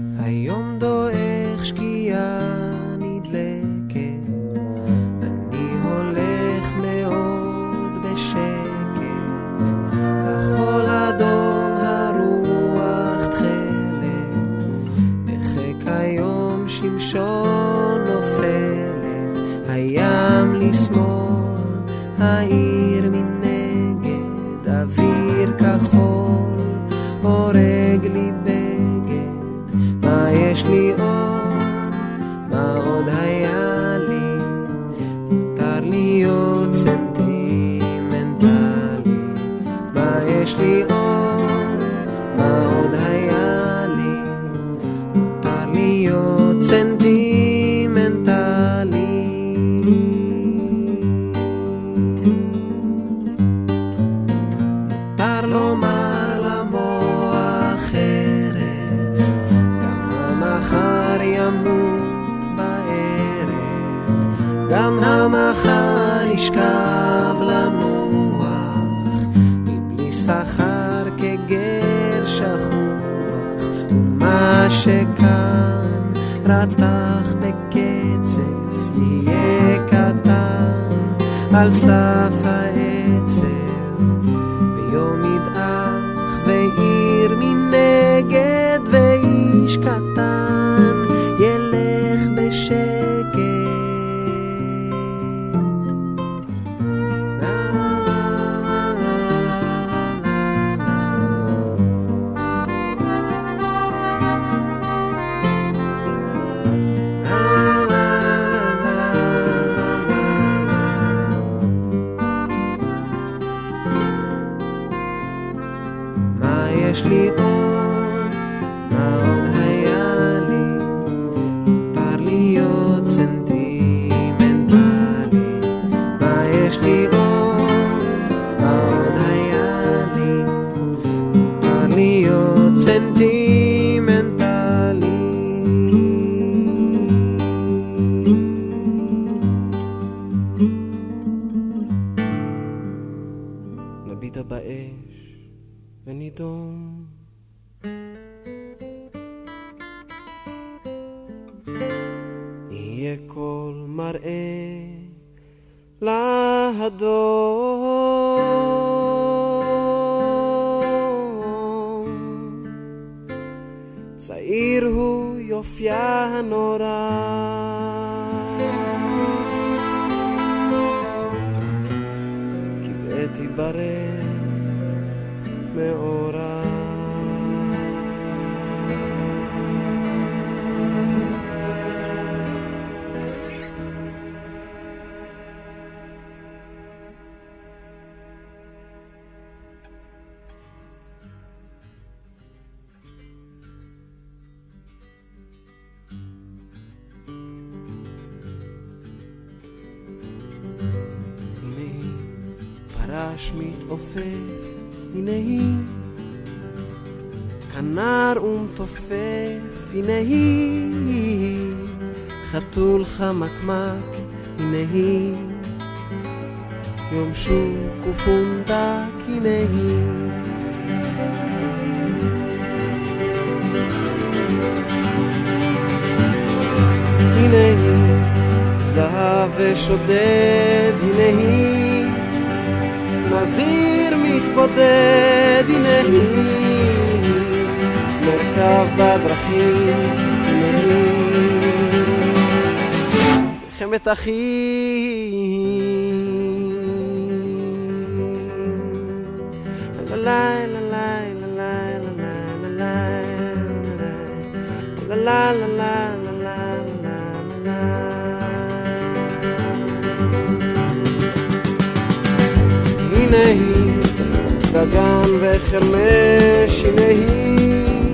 pared. חמקמק, הנה היא, יום שוק ופונדק, הנה היא. הנה היא, זהב ושודד, הנה היא, נזיר מתבודד, הנה היא, מרכב בדרכים, הנה היא, אוהבים את אחי. לה לה לה la la la la la la la הנה היא, דגן וחרמש, הנה היא,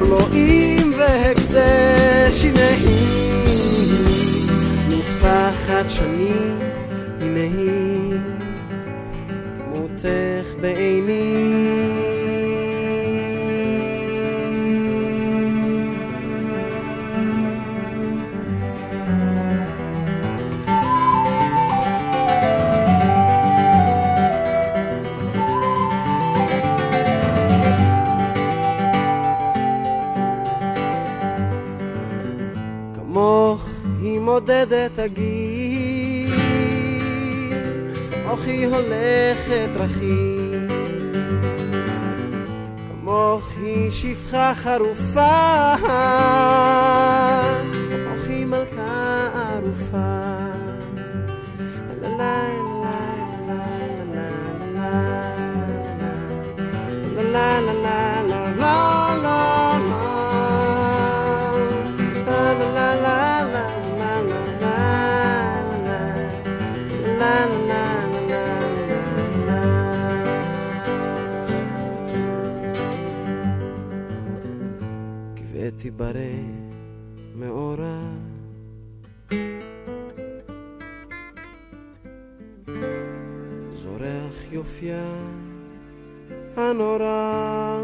בלועים והקדש, הנה היא מטפחת שנים, הנה היא דמותך בעיני יורדת הגיל, מוחי הולכת רכיל. כמוך היא שפחה חרופה ברי מאורה זורח יופייה הנורא.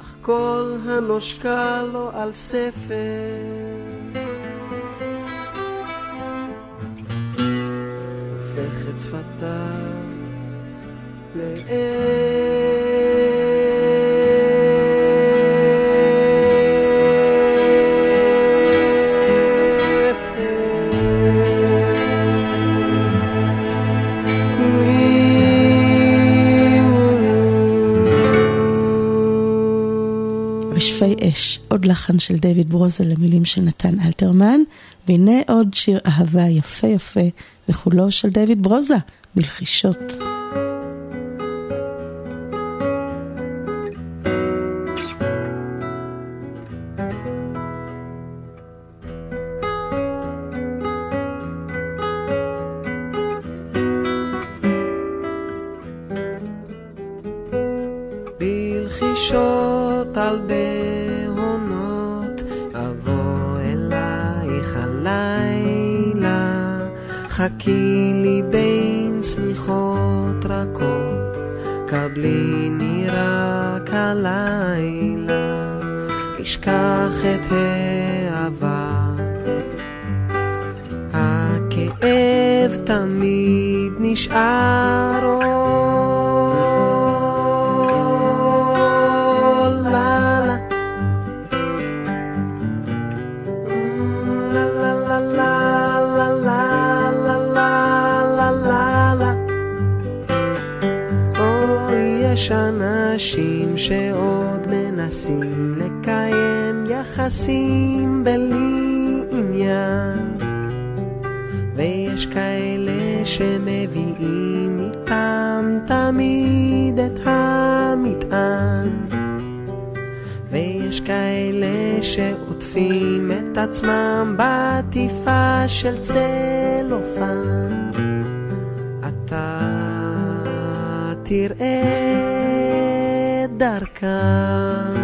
אך כל הנושקה לו על ספר של דיוויד ברוזה למילים של נתן אלתרמן, והנה עוד שיר אהבה יפה יפה וכולו של דיוויד ברוזה, בלחישות. חכי לי בין רכות קבליני רק הלילה אשכח את העבר הכאב תמיד נשאר שעוד מנסים לקיים יחסים בלי עניין. ויש כאלה שמביאים איתם תמיד את המטען. ויש כאלה שעוטפים את עצמם בעטיפה של צלופן אתה תראה come.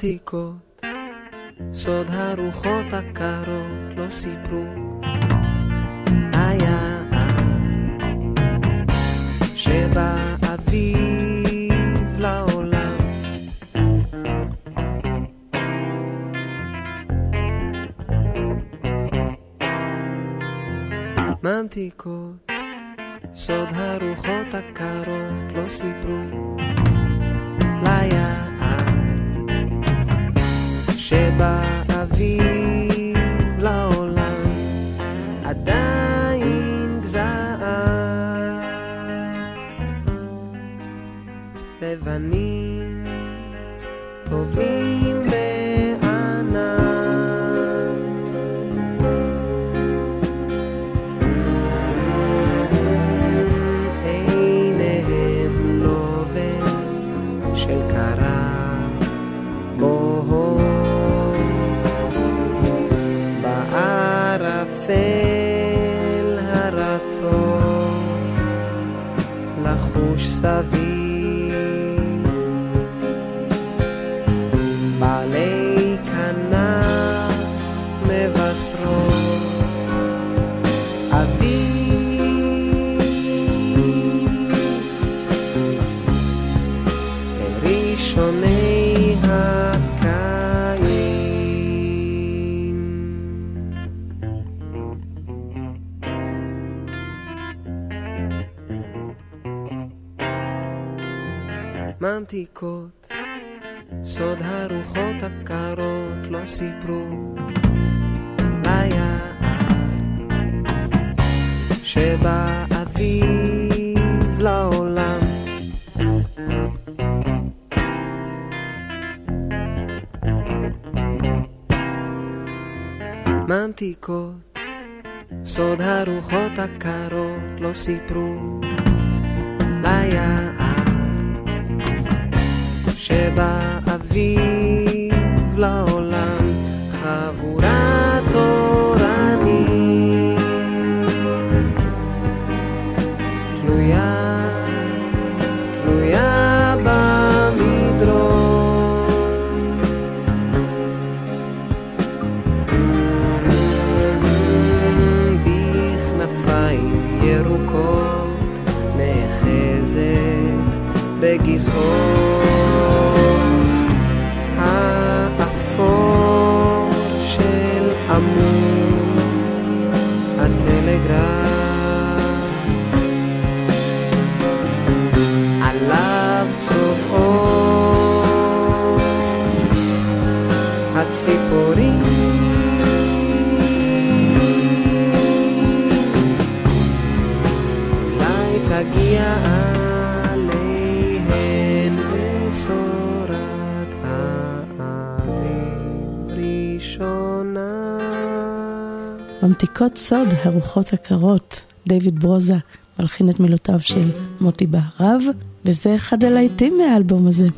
platico הענתיקות, סוד הרוחות הקרות לא סיפרו ליער שבא אביב לעולם. ממתיקות, סוד הרוחות הקרות לא סיפרו ממתיקות סוד הרוחות הקרות, דיוויד ברוזה מלחין את מילותיו של מוטי בהרב, וזה אחד הלהיטים מהאלבום הזה.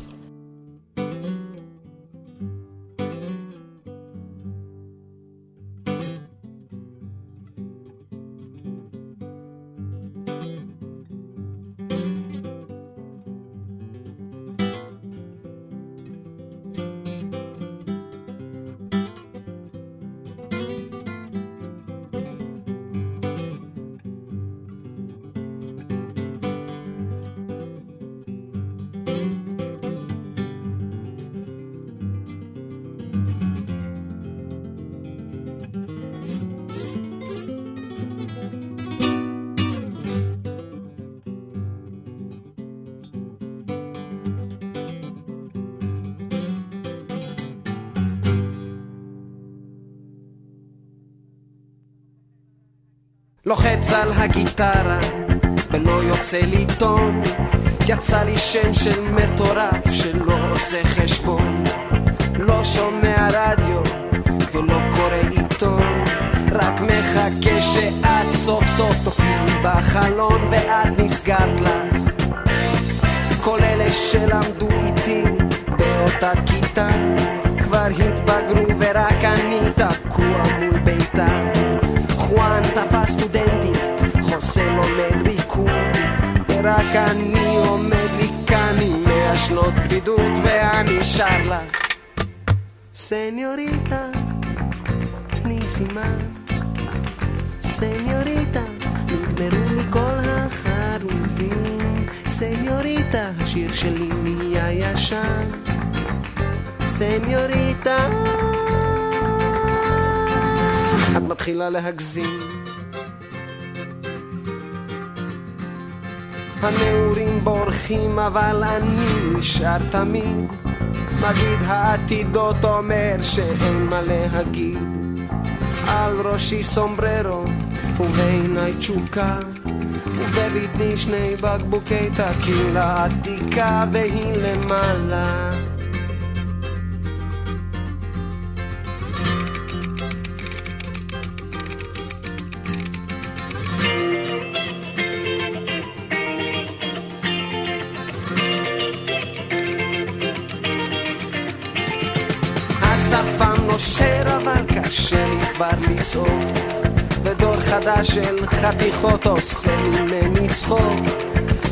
הגיטרה ולא יוצא לי טון. יצא לי שם של מטורף שלא עושה חשבון. לא שומע רדיו ולא קורא עיתון. רק מחכה שאת סוף סוף תופיעי בחלון ואת נסגרת לך. כל אלה שלמדו איתי באותה כיתה כבר התבגרו ורק אני ורק אני עומד לי כאן עם מאה שנות בדידות ואני שר לה. סניוריטה, תני סימן סניוריטה, נגמרו לי כל החרוזים. סניוריטה, השיר שלי נהיה ישן. סניוריטה. את מתחילה להגזים. הנעורים בורחים אבל אני נשאר תמיד. מגיד העתידות אומר שאין מה להגיד. על ראשי סומבררו ובעיניי תשוקה. ובבטני שני בקבוקי טקילה עתיקה והיא למעלה כבר לצעוק ודור חדש של חתיכות עושה ממני צחוק.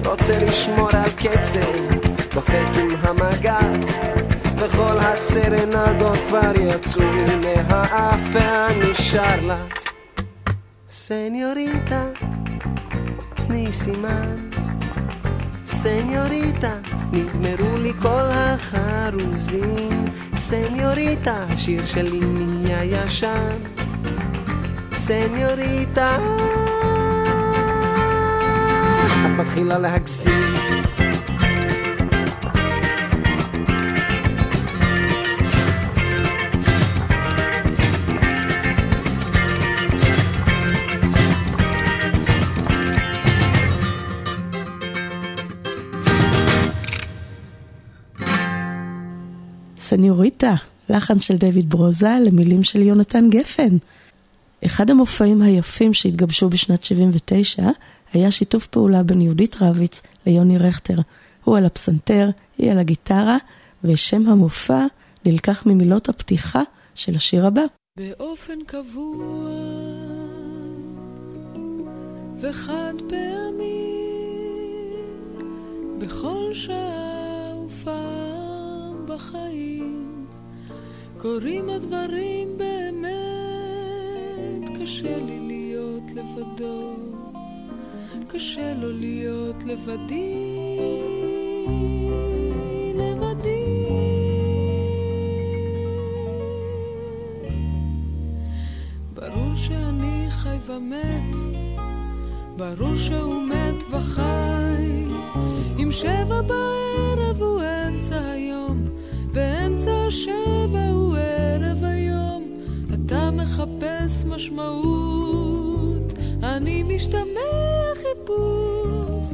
רוצה לשמור על קצב דופק עם המגע וכל הסרנדות כבר יצאו מהאף ואני שר לה סניוריטה תני סימן סניוריטה נגמרו לי כל החרוזים. סניוריטה, השיר שלי נהיה ישן. סניוריטה. את מתחילה להגזים סניוריטה, לחן של דיוויד ברוזה למילים של יונתן גפן. אחד המופעים היפים שהתגבשו בשנת 79 היה שיתוף פעולה בין יהודית רביץ ליוני רכטר. הוא על הפסנתר, היא על הגיטרה, ושם המופע נלקח ממילות הפתיחה של השיר הבא. באופן קבוע וחד פעמי בכל שעה ופעם בחיים קורים הדברים באמת. קשה לי להיות לבדו. קשה לו להיות לבדי. לבדי. ברור שאני חי ומת, ברור שהוא מת וחי. אם שבע בערב הוא אמצע היום, באמצע השבע הוא מחפש משמעות, אני משתמע חיפוש.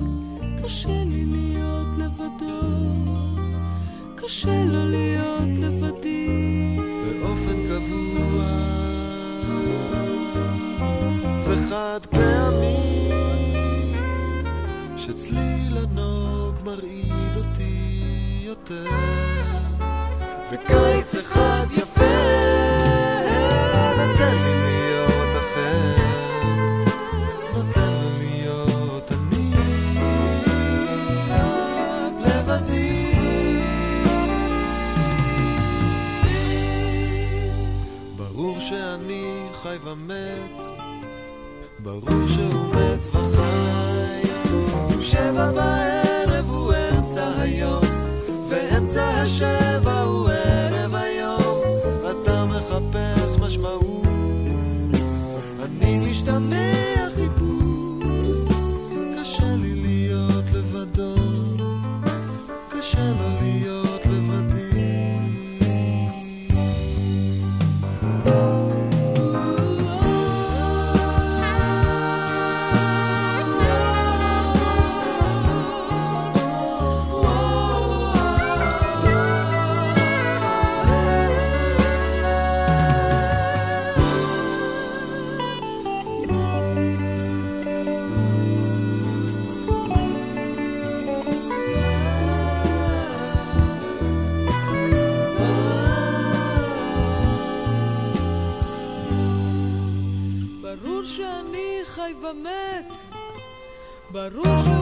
קשה לי להיות לבדו, קשה לו להיות לבדי. באופן קבוע וחד פעמי, שצליל הנוג מרעיד אותי יותר. וקיץ אחד חי ומת, ברור שהוא מת וחי. שבע בערב הוא אמצע היום, ואמצע השבע ברור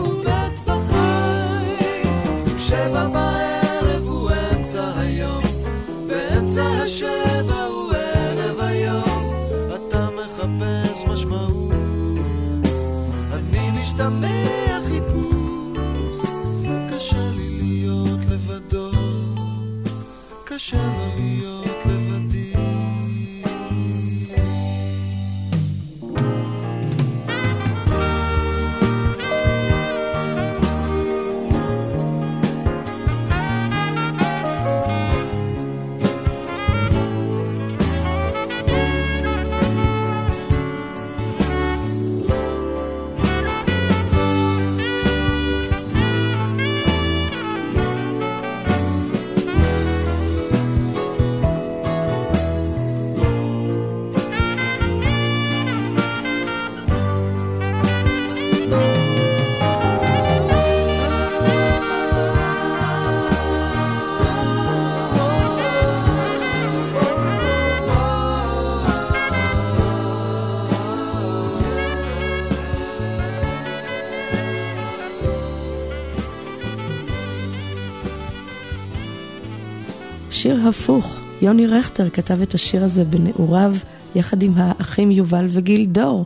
הפוך, יוני רכטר כתב את השיר הזה בנעוריו, יחד עם האחים יובל וגיל דור.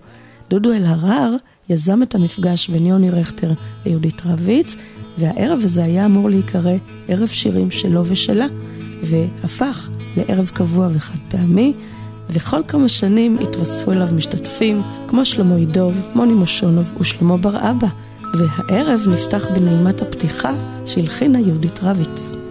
דודו אלהרר יזם את המפגש בין יוני רכטר ליהודית רביץ, והערב הזה היה אמור להיקרא ערב שירים שלו ושלה, והפך לערב קבוע וחד פעמי, וכל כמה שנים התווספו אליו משתתפים כמו שלמה ידוב, מוני מושונוב ושלמה בר אבא, והערב נפתח בנעימת הפתיחה שהלחינה יהודית רביץ.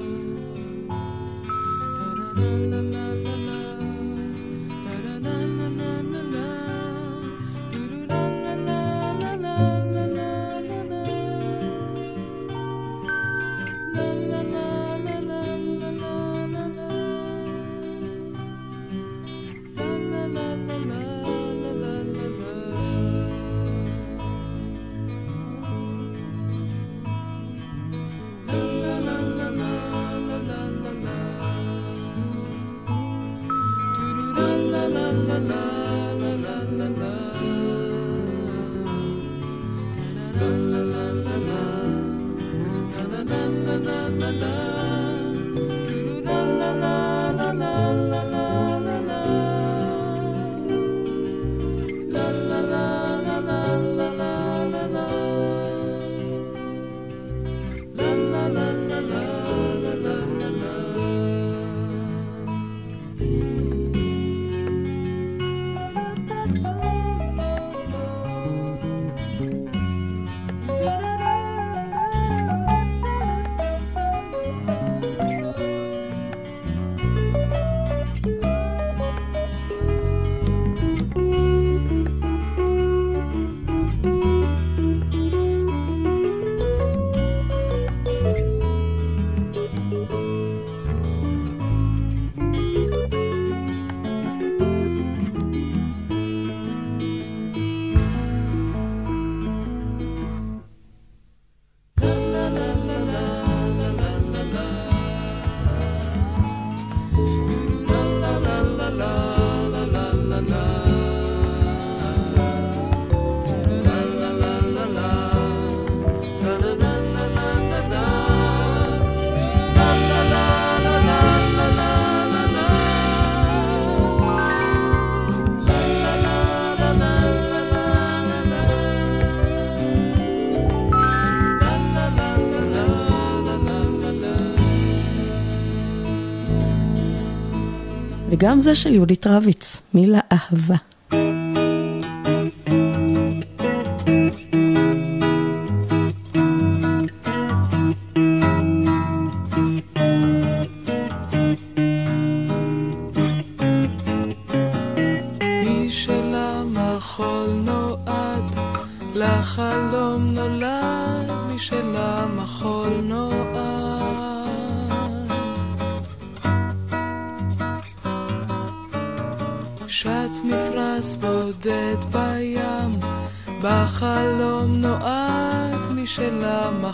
וגם זה של יהודית רביץ, מילה אהבה.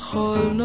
שלמחול נולד.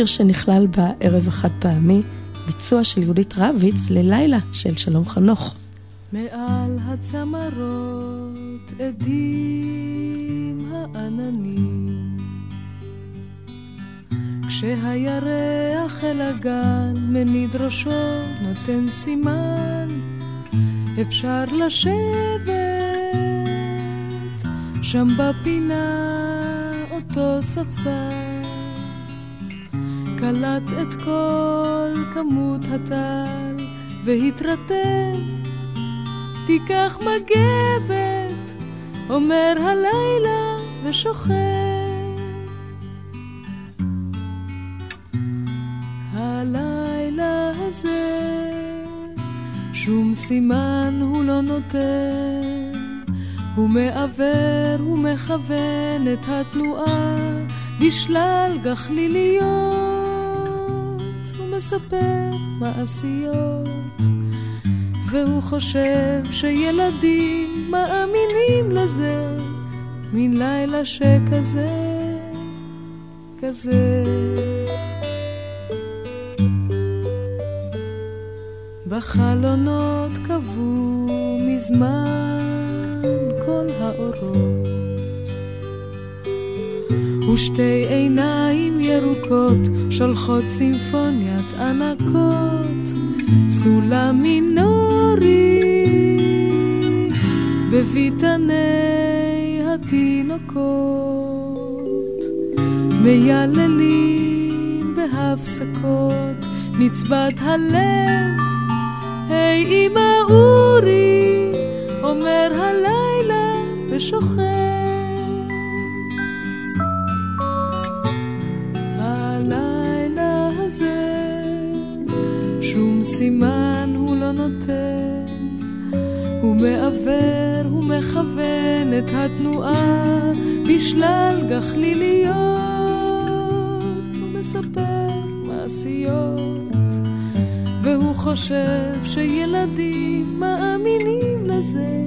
שיר שנכלל בערב החד פעמי, ביצוע של יהודית רביץ ללילה של שלום חנוך. מעל הצמרות עדים העננים כשהירח אל הגן מניד ראשו נותן סימן אפשר לשבת שם בפינה אותו ספסל את כל כמות הטל והתרטב תיקח מגבת, אומר הלילה ושוכב. הלילה הזה, שום סימן הוא לא נותן, הוא מעוור, הוא מכוון את התנועה בשלל גחליליות, מספר מעשיות. והוא חושב שילדים מאמינים לזה, מין לילה שכזה, כזה. בחלונות קבעו מזמן כל האורות ושתי עיניים ירוקות שולחות צימפוניית ענקות סולם מינורי בביתני התינוקות. מייללים בהפסקות נצבת הלב היי אמא אורי אומר הלילה ושוכב סימן הוא לא נותן, הוא מעוור, הוא מכוון את התנועה בשלל גחליליות, הוא מספר מעשיות, והוא חושב שילדים מאמינים לזה,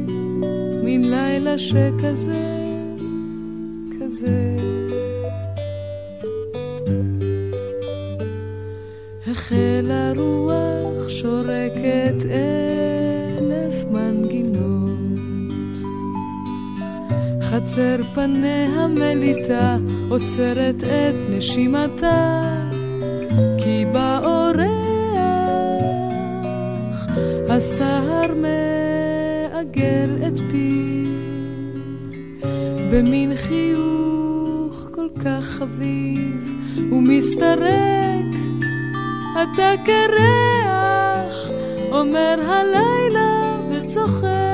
מין לילה שכזה, כזה. החלה רוח חצר פניה מליטה, עוצרת את נשימתה, כי באורח הסהר מעגל את פיו, במין חיוך כל כך חביב, ומסתרק אתה קרח, אומר הלילה וצוחק.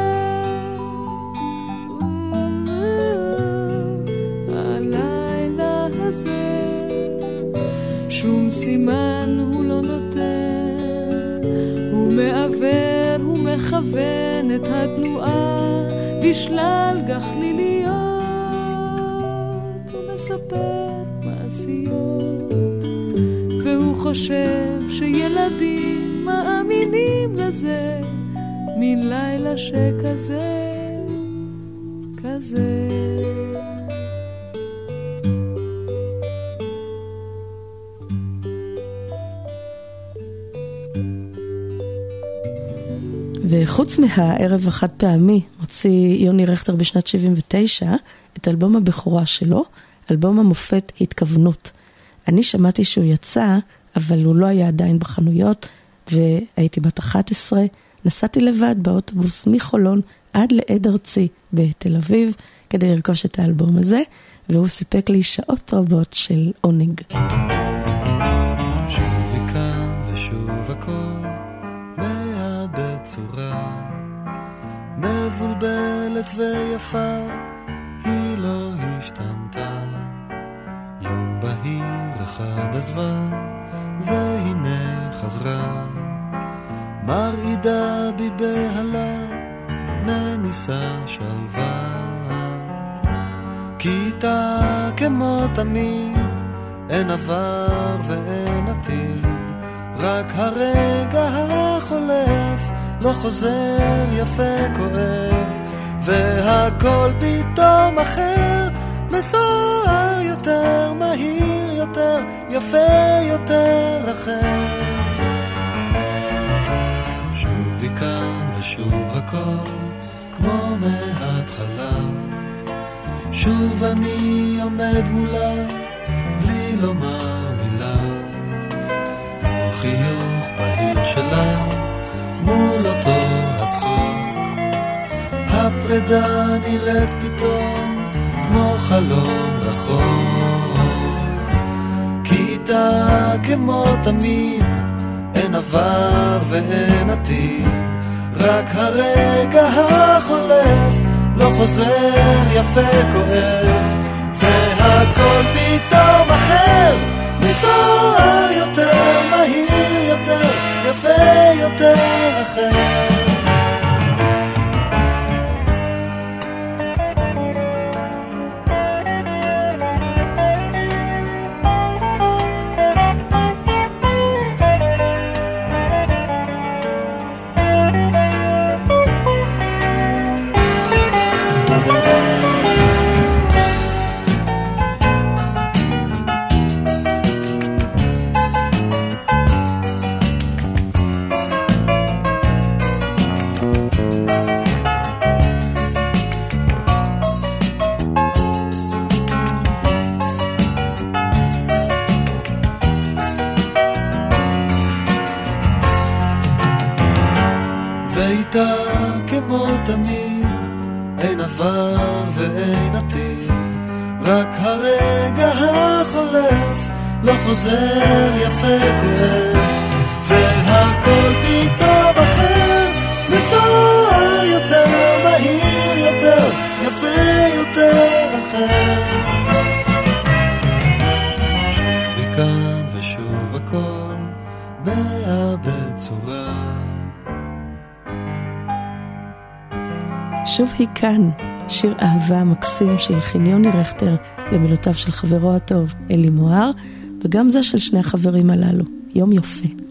סימן הוא לא נותן, הוא מעוור, הוא מכוון את התנועה בשלל גחליליות, הוא מספר מעשיות. והוא חושב שילדים מאמינים לזה, מין לילה שכזה, וחוץ מהערב החד פעמי, מוציא יוני רכטר בשנת 79 את אלבום הבכורה שלו, אלבום המופת התכוונות. אני שמעתי שהוא יצא, אבל הוא לא היה עדיין בחנויות, והייתי בת 11, נסעתי לבד באוטובוס מחולון עד לעד ארצי בתל אביב, כדי לרכוש את האלבום הזה, והוא סיפק לי שעות רבות של עונג. מבולבלת ויפה היא לא השתנתה יום בהיר אחד עזבה, והנה חזרה. מרעידה בי בהלה, מניסה שלווה. כיתה כמו תמיד, אין עבר ואין עתיד, רק הרגע החולף לא חוזר יפה כואב, והכל פתאום אחר, מסוער יותר, מהיר יותר, יפה יותר אחר. שובי כאן ושוב הכל, כמו מההתחלה. שוב אני עומד מולה, בלי לומר מילה. חיוך בהיר שלה, מול אותו הצחוק. הפרידה נראית פתאום כמו חלום רחוק. כיתה כמו תמיד, אין עבר ואין עתיד, רק הרגע החולף לא חוזר יפה כואב, והכל פתאום אחר, מסוער יותר, מהיר יותר, יפה יותר אחר. כמו תמיד, אין עבר ואין עתיד, רק הרגע החולף לא חוזר יפה כואב, והכל פתאום אחר, מסוער יותר, מהיר יותר, יפה יותר אחר. וכאן ושוב הכל מאבד צורה. שוב היא כאן, שיר אהבה מקסים שהלחין יוני רכטר למילותיו של חברו הטוב אלי מוהר, וגם זה של שני החברים הללו. יום יפה.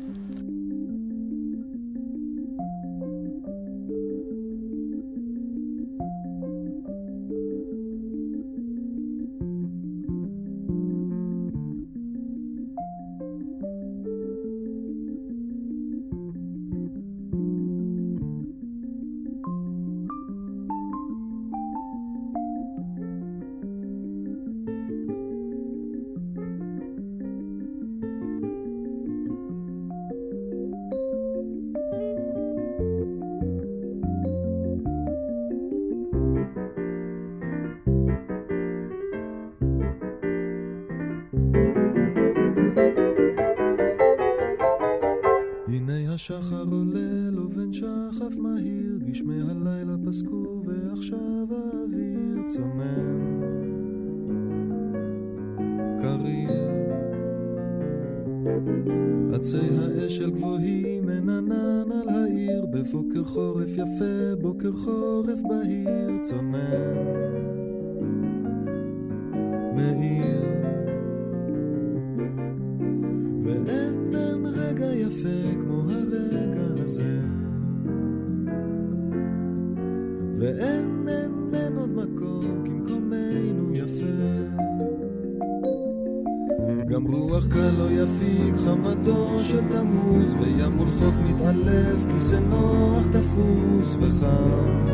the sun.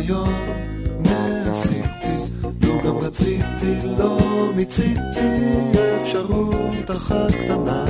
היום עשיתי, לו גם רציתי, לא מיציתי אפשרות אחת קטנה.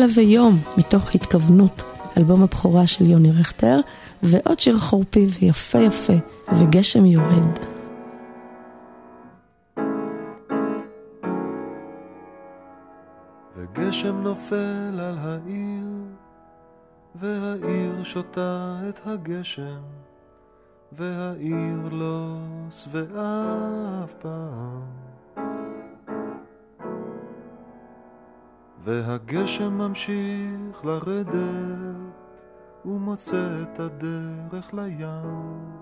לילה ויום, מתוך התכוונות, אלבום הבכורה של יוני רכטר, ועוד שיר חורפי ויפה יפה, וגשם יורד. וגשם נופל על העיר, והעיר שותה את הגשם, והעיר לא שבעה אף פעם. והגשם ממשיך לרדת, ומוצא את הדרך לים.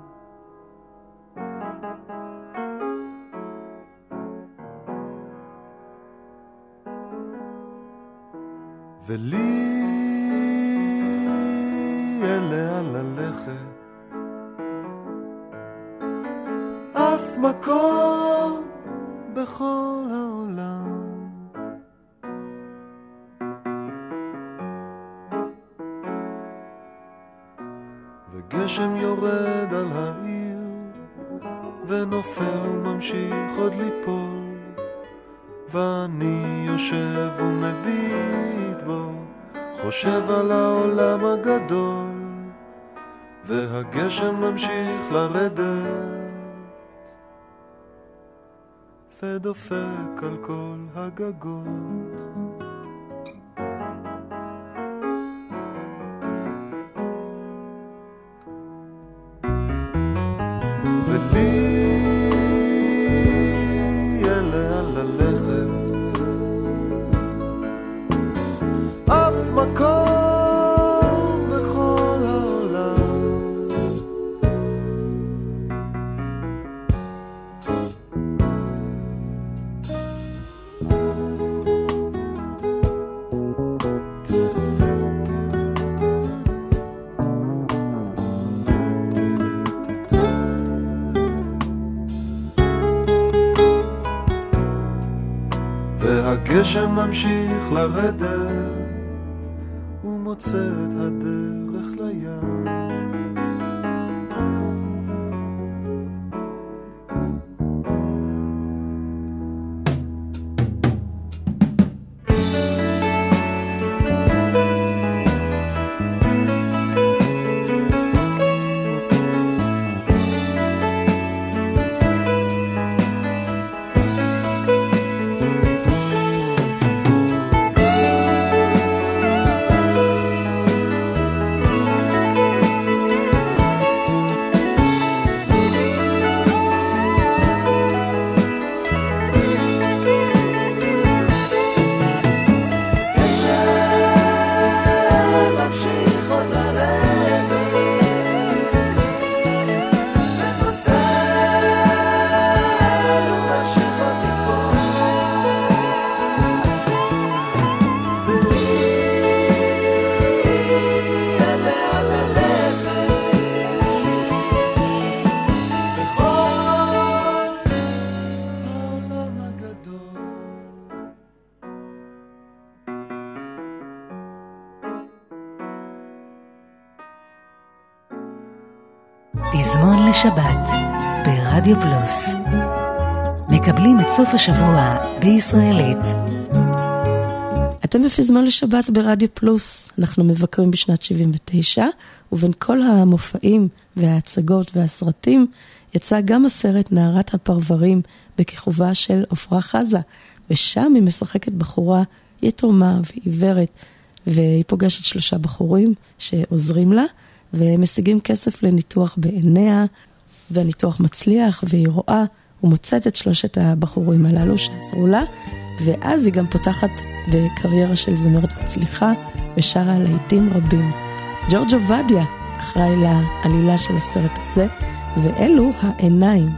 ולי אין לאן ללכת, אף מקום בכל העולם. וגשם יורד על העיר, ונופל וממשיך עוד ליפול, ואני יושב ומביט בו, חושב על העולם הגדול, והגשם ממשיך לרדת. ודופק על כל הגגות. והגשם ממשיך לרדת, ומוצא את הדרך פלוס. מקבלים את סוף השבוע בישראלית. אתם בפזמון לשבת ברדיו פלוס, אנחנו מבקרים בשנת 79, ובין כל המופעים וההצגות והסרטים, יצא גם הסרט נערת הפרברים בכיכובה של עפרה חזה, ושם היא משחקת בחורה יתומה ועיוורת, והיא פוגשת שלושה בחורים שעוזרים לה, ומשיגים כסף לניתוח בעיניה, והניתוח מצליח, והיא רואה ומוצאת את שלושת הבחורים הללו שעזרו לה, ואז היא גם פותחת בקריירה של זמרת מצליחה, ושרה להיטים רבים. ג'ורג' עובדיה אחראי לעלילה של הסרט הזה, ואלו העיניים.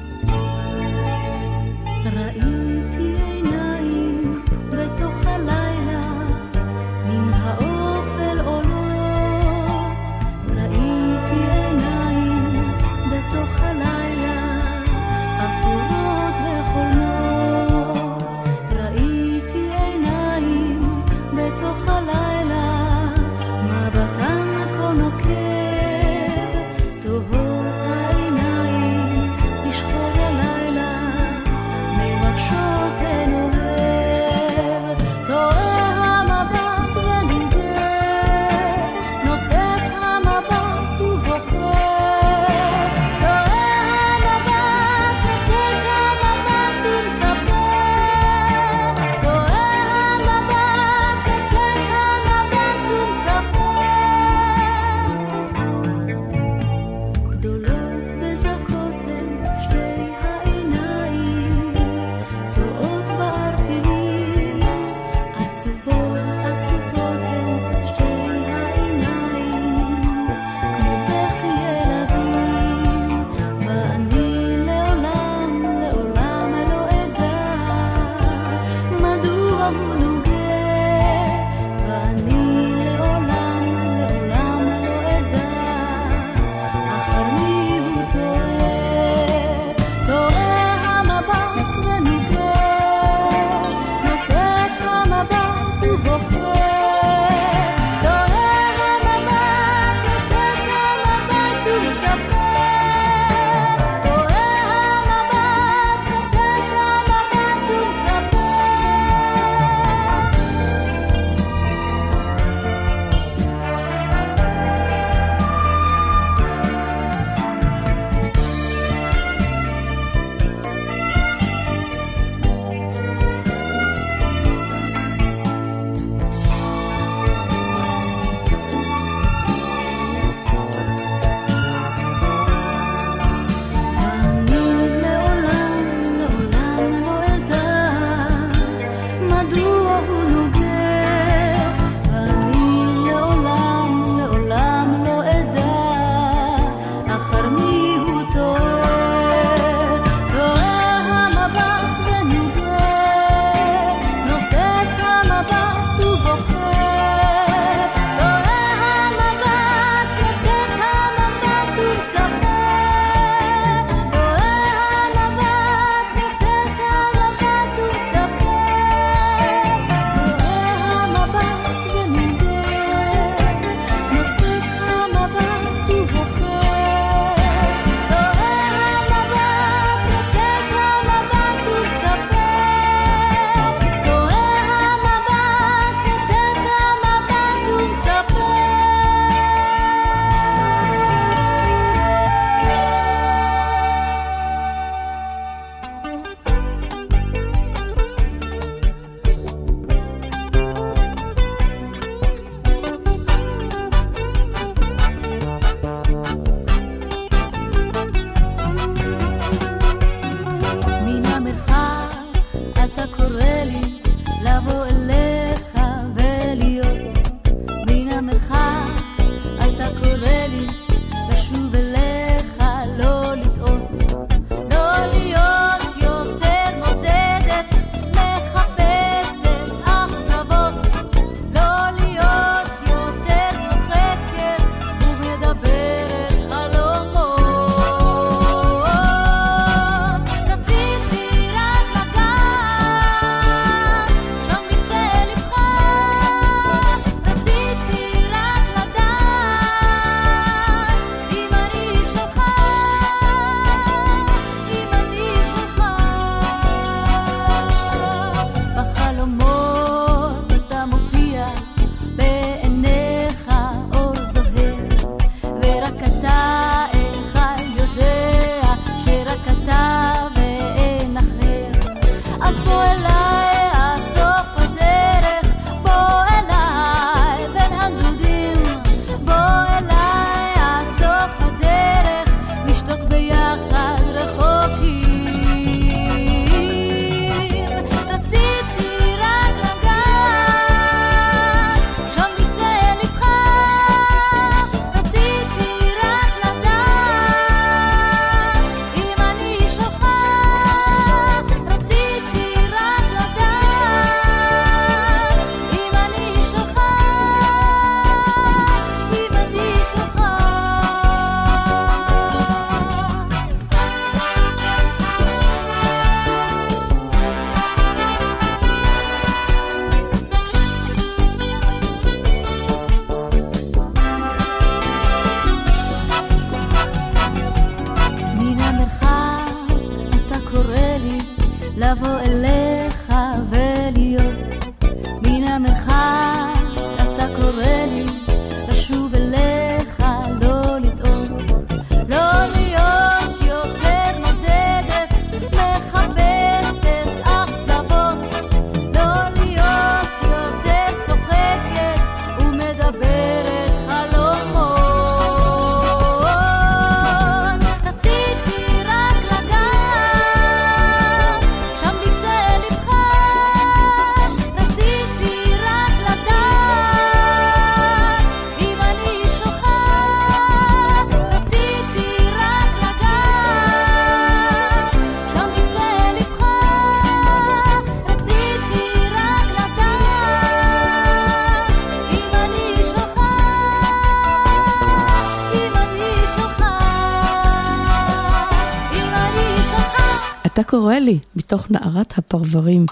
קורה לי מתוך נערת הפרברים,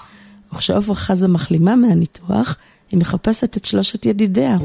וכשעופרה חזה מחלימה מהניתוח, היא מחפשת את שלושת ידידיה.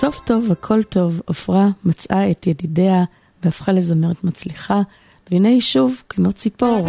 בסוף טוב הכל טוב, עפרה מצאה את ידידיה והפכה לזמרת מצליחה, והנה היא שוב כמו ציפור.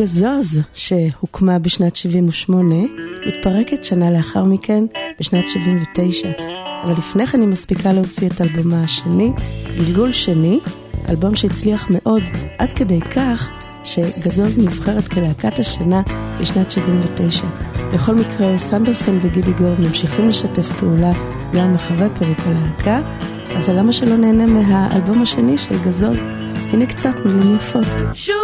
פגזוז, שהוקמה בשנת 78, מתפרקת שנה לאחר מכן, בשנת 79. אבל לפני כן היא מספיקה להוציא את אלבומה השני, גלגול שני, אלבום שהצליח מאוד, עד כדי כך שגזוז נבחרת כלהקת השנה בשנת 79. בכל מקרה, סנדרסון וגידי גורב ממשיכים לשתף פעולה גם אחרי פרק הלהקה, אבל למה שלא נהנה מהאלבום השני של גזוז? הנה קצת מילים יפות. שוב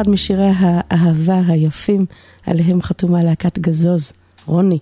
אחד משירי האהבה היפים, עליהם חתומה להקת גזוז, רוני.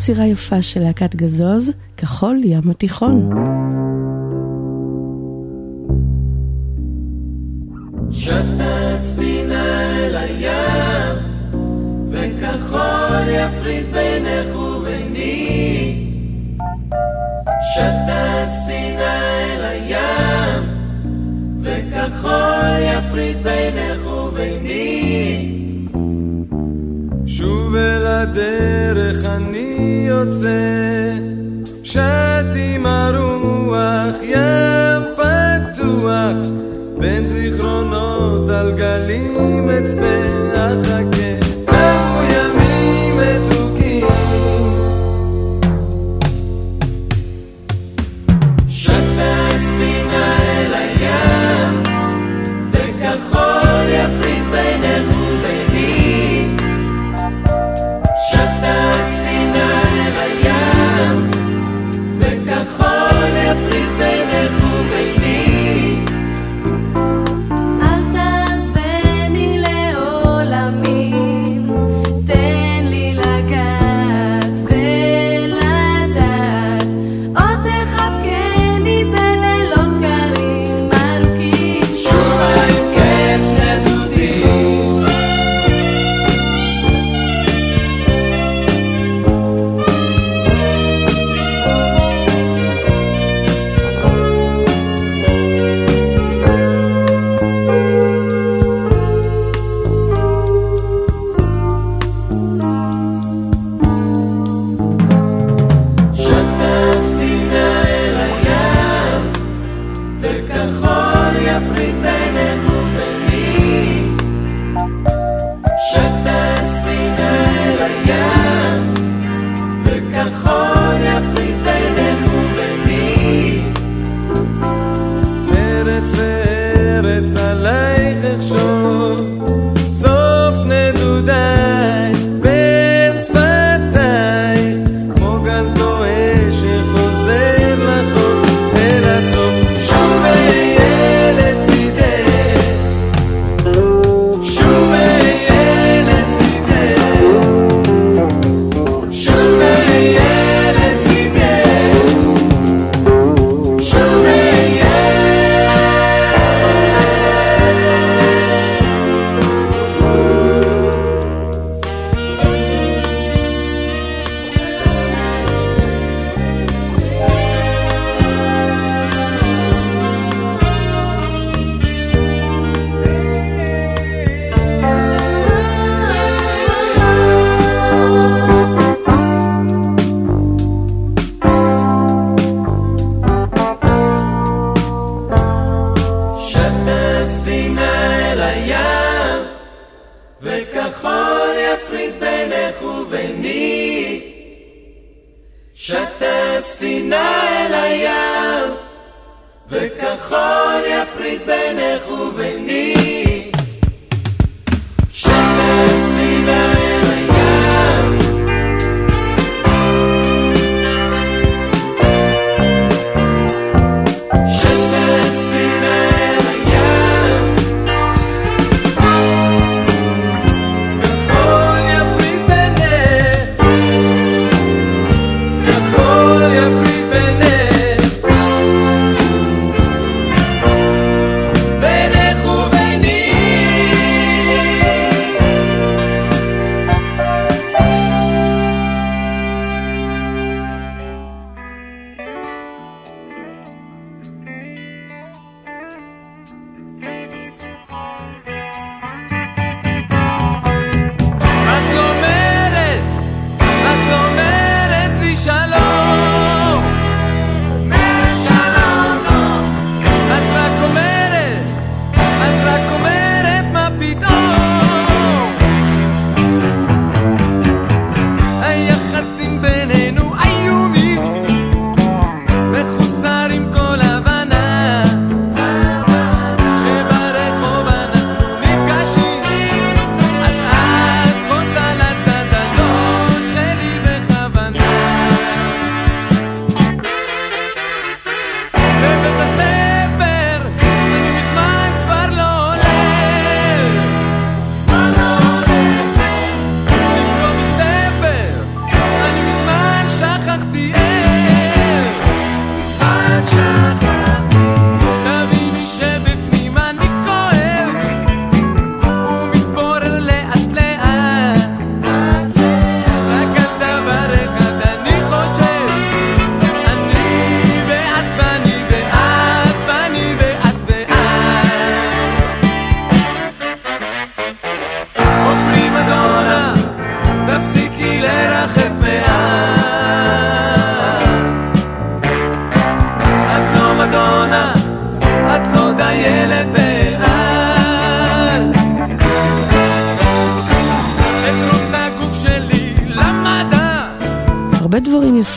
יצירה יפה של להקת גזוז, כחול ים התיכון.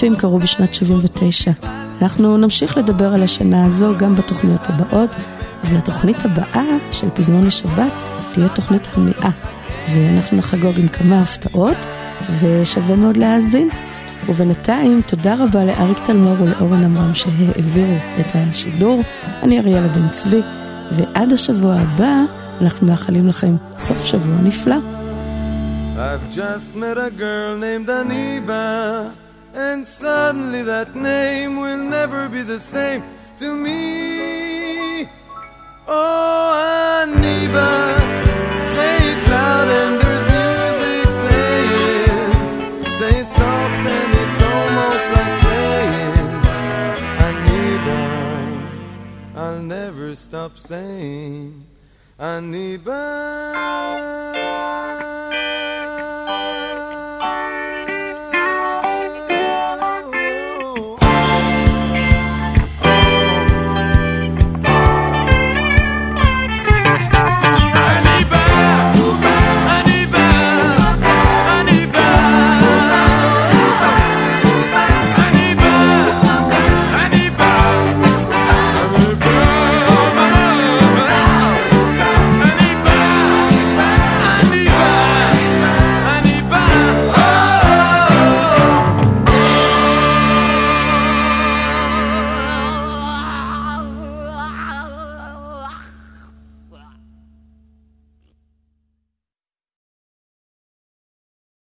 יפים קרו בשנת 79. אנחנו נמשיך לדבר על השנה הזו גם בתוכניות הבאות, אבל התוכנית הבאה של פזמון לשבת תהיה תוכנית המאה, ואנחנו נחגוג עם כמה הפתעות, ושווה מאוד להאזין. ובינתיים, תודה רבה לאריק תלמור ולאורן עמרם שהעבירו את השידור. אני אריאלה בן צבי, ועד השבוע הבא אנחנו מאחלים לכם סוף שבוע נפלא. I've just met a girl named Aniba, and suddenly that name will never be the same to me. Oh, Aniba, say it loud and there's music playing. Say it soft and it's almost like praying. Aniba, I'll never stop saying, Aniba.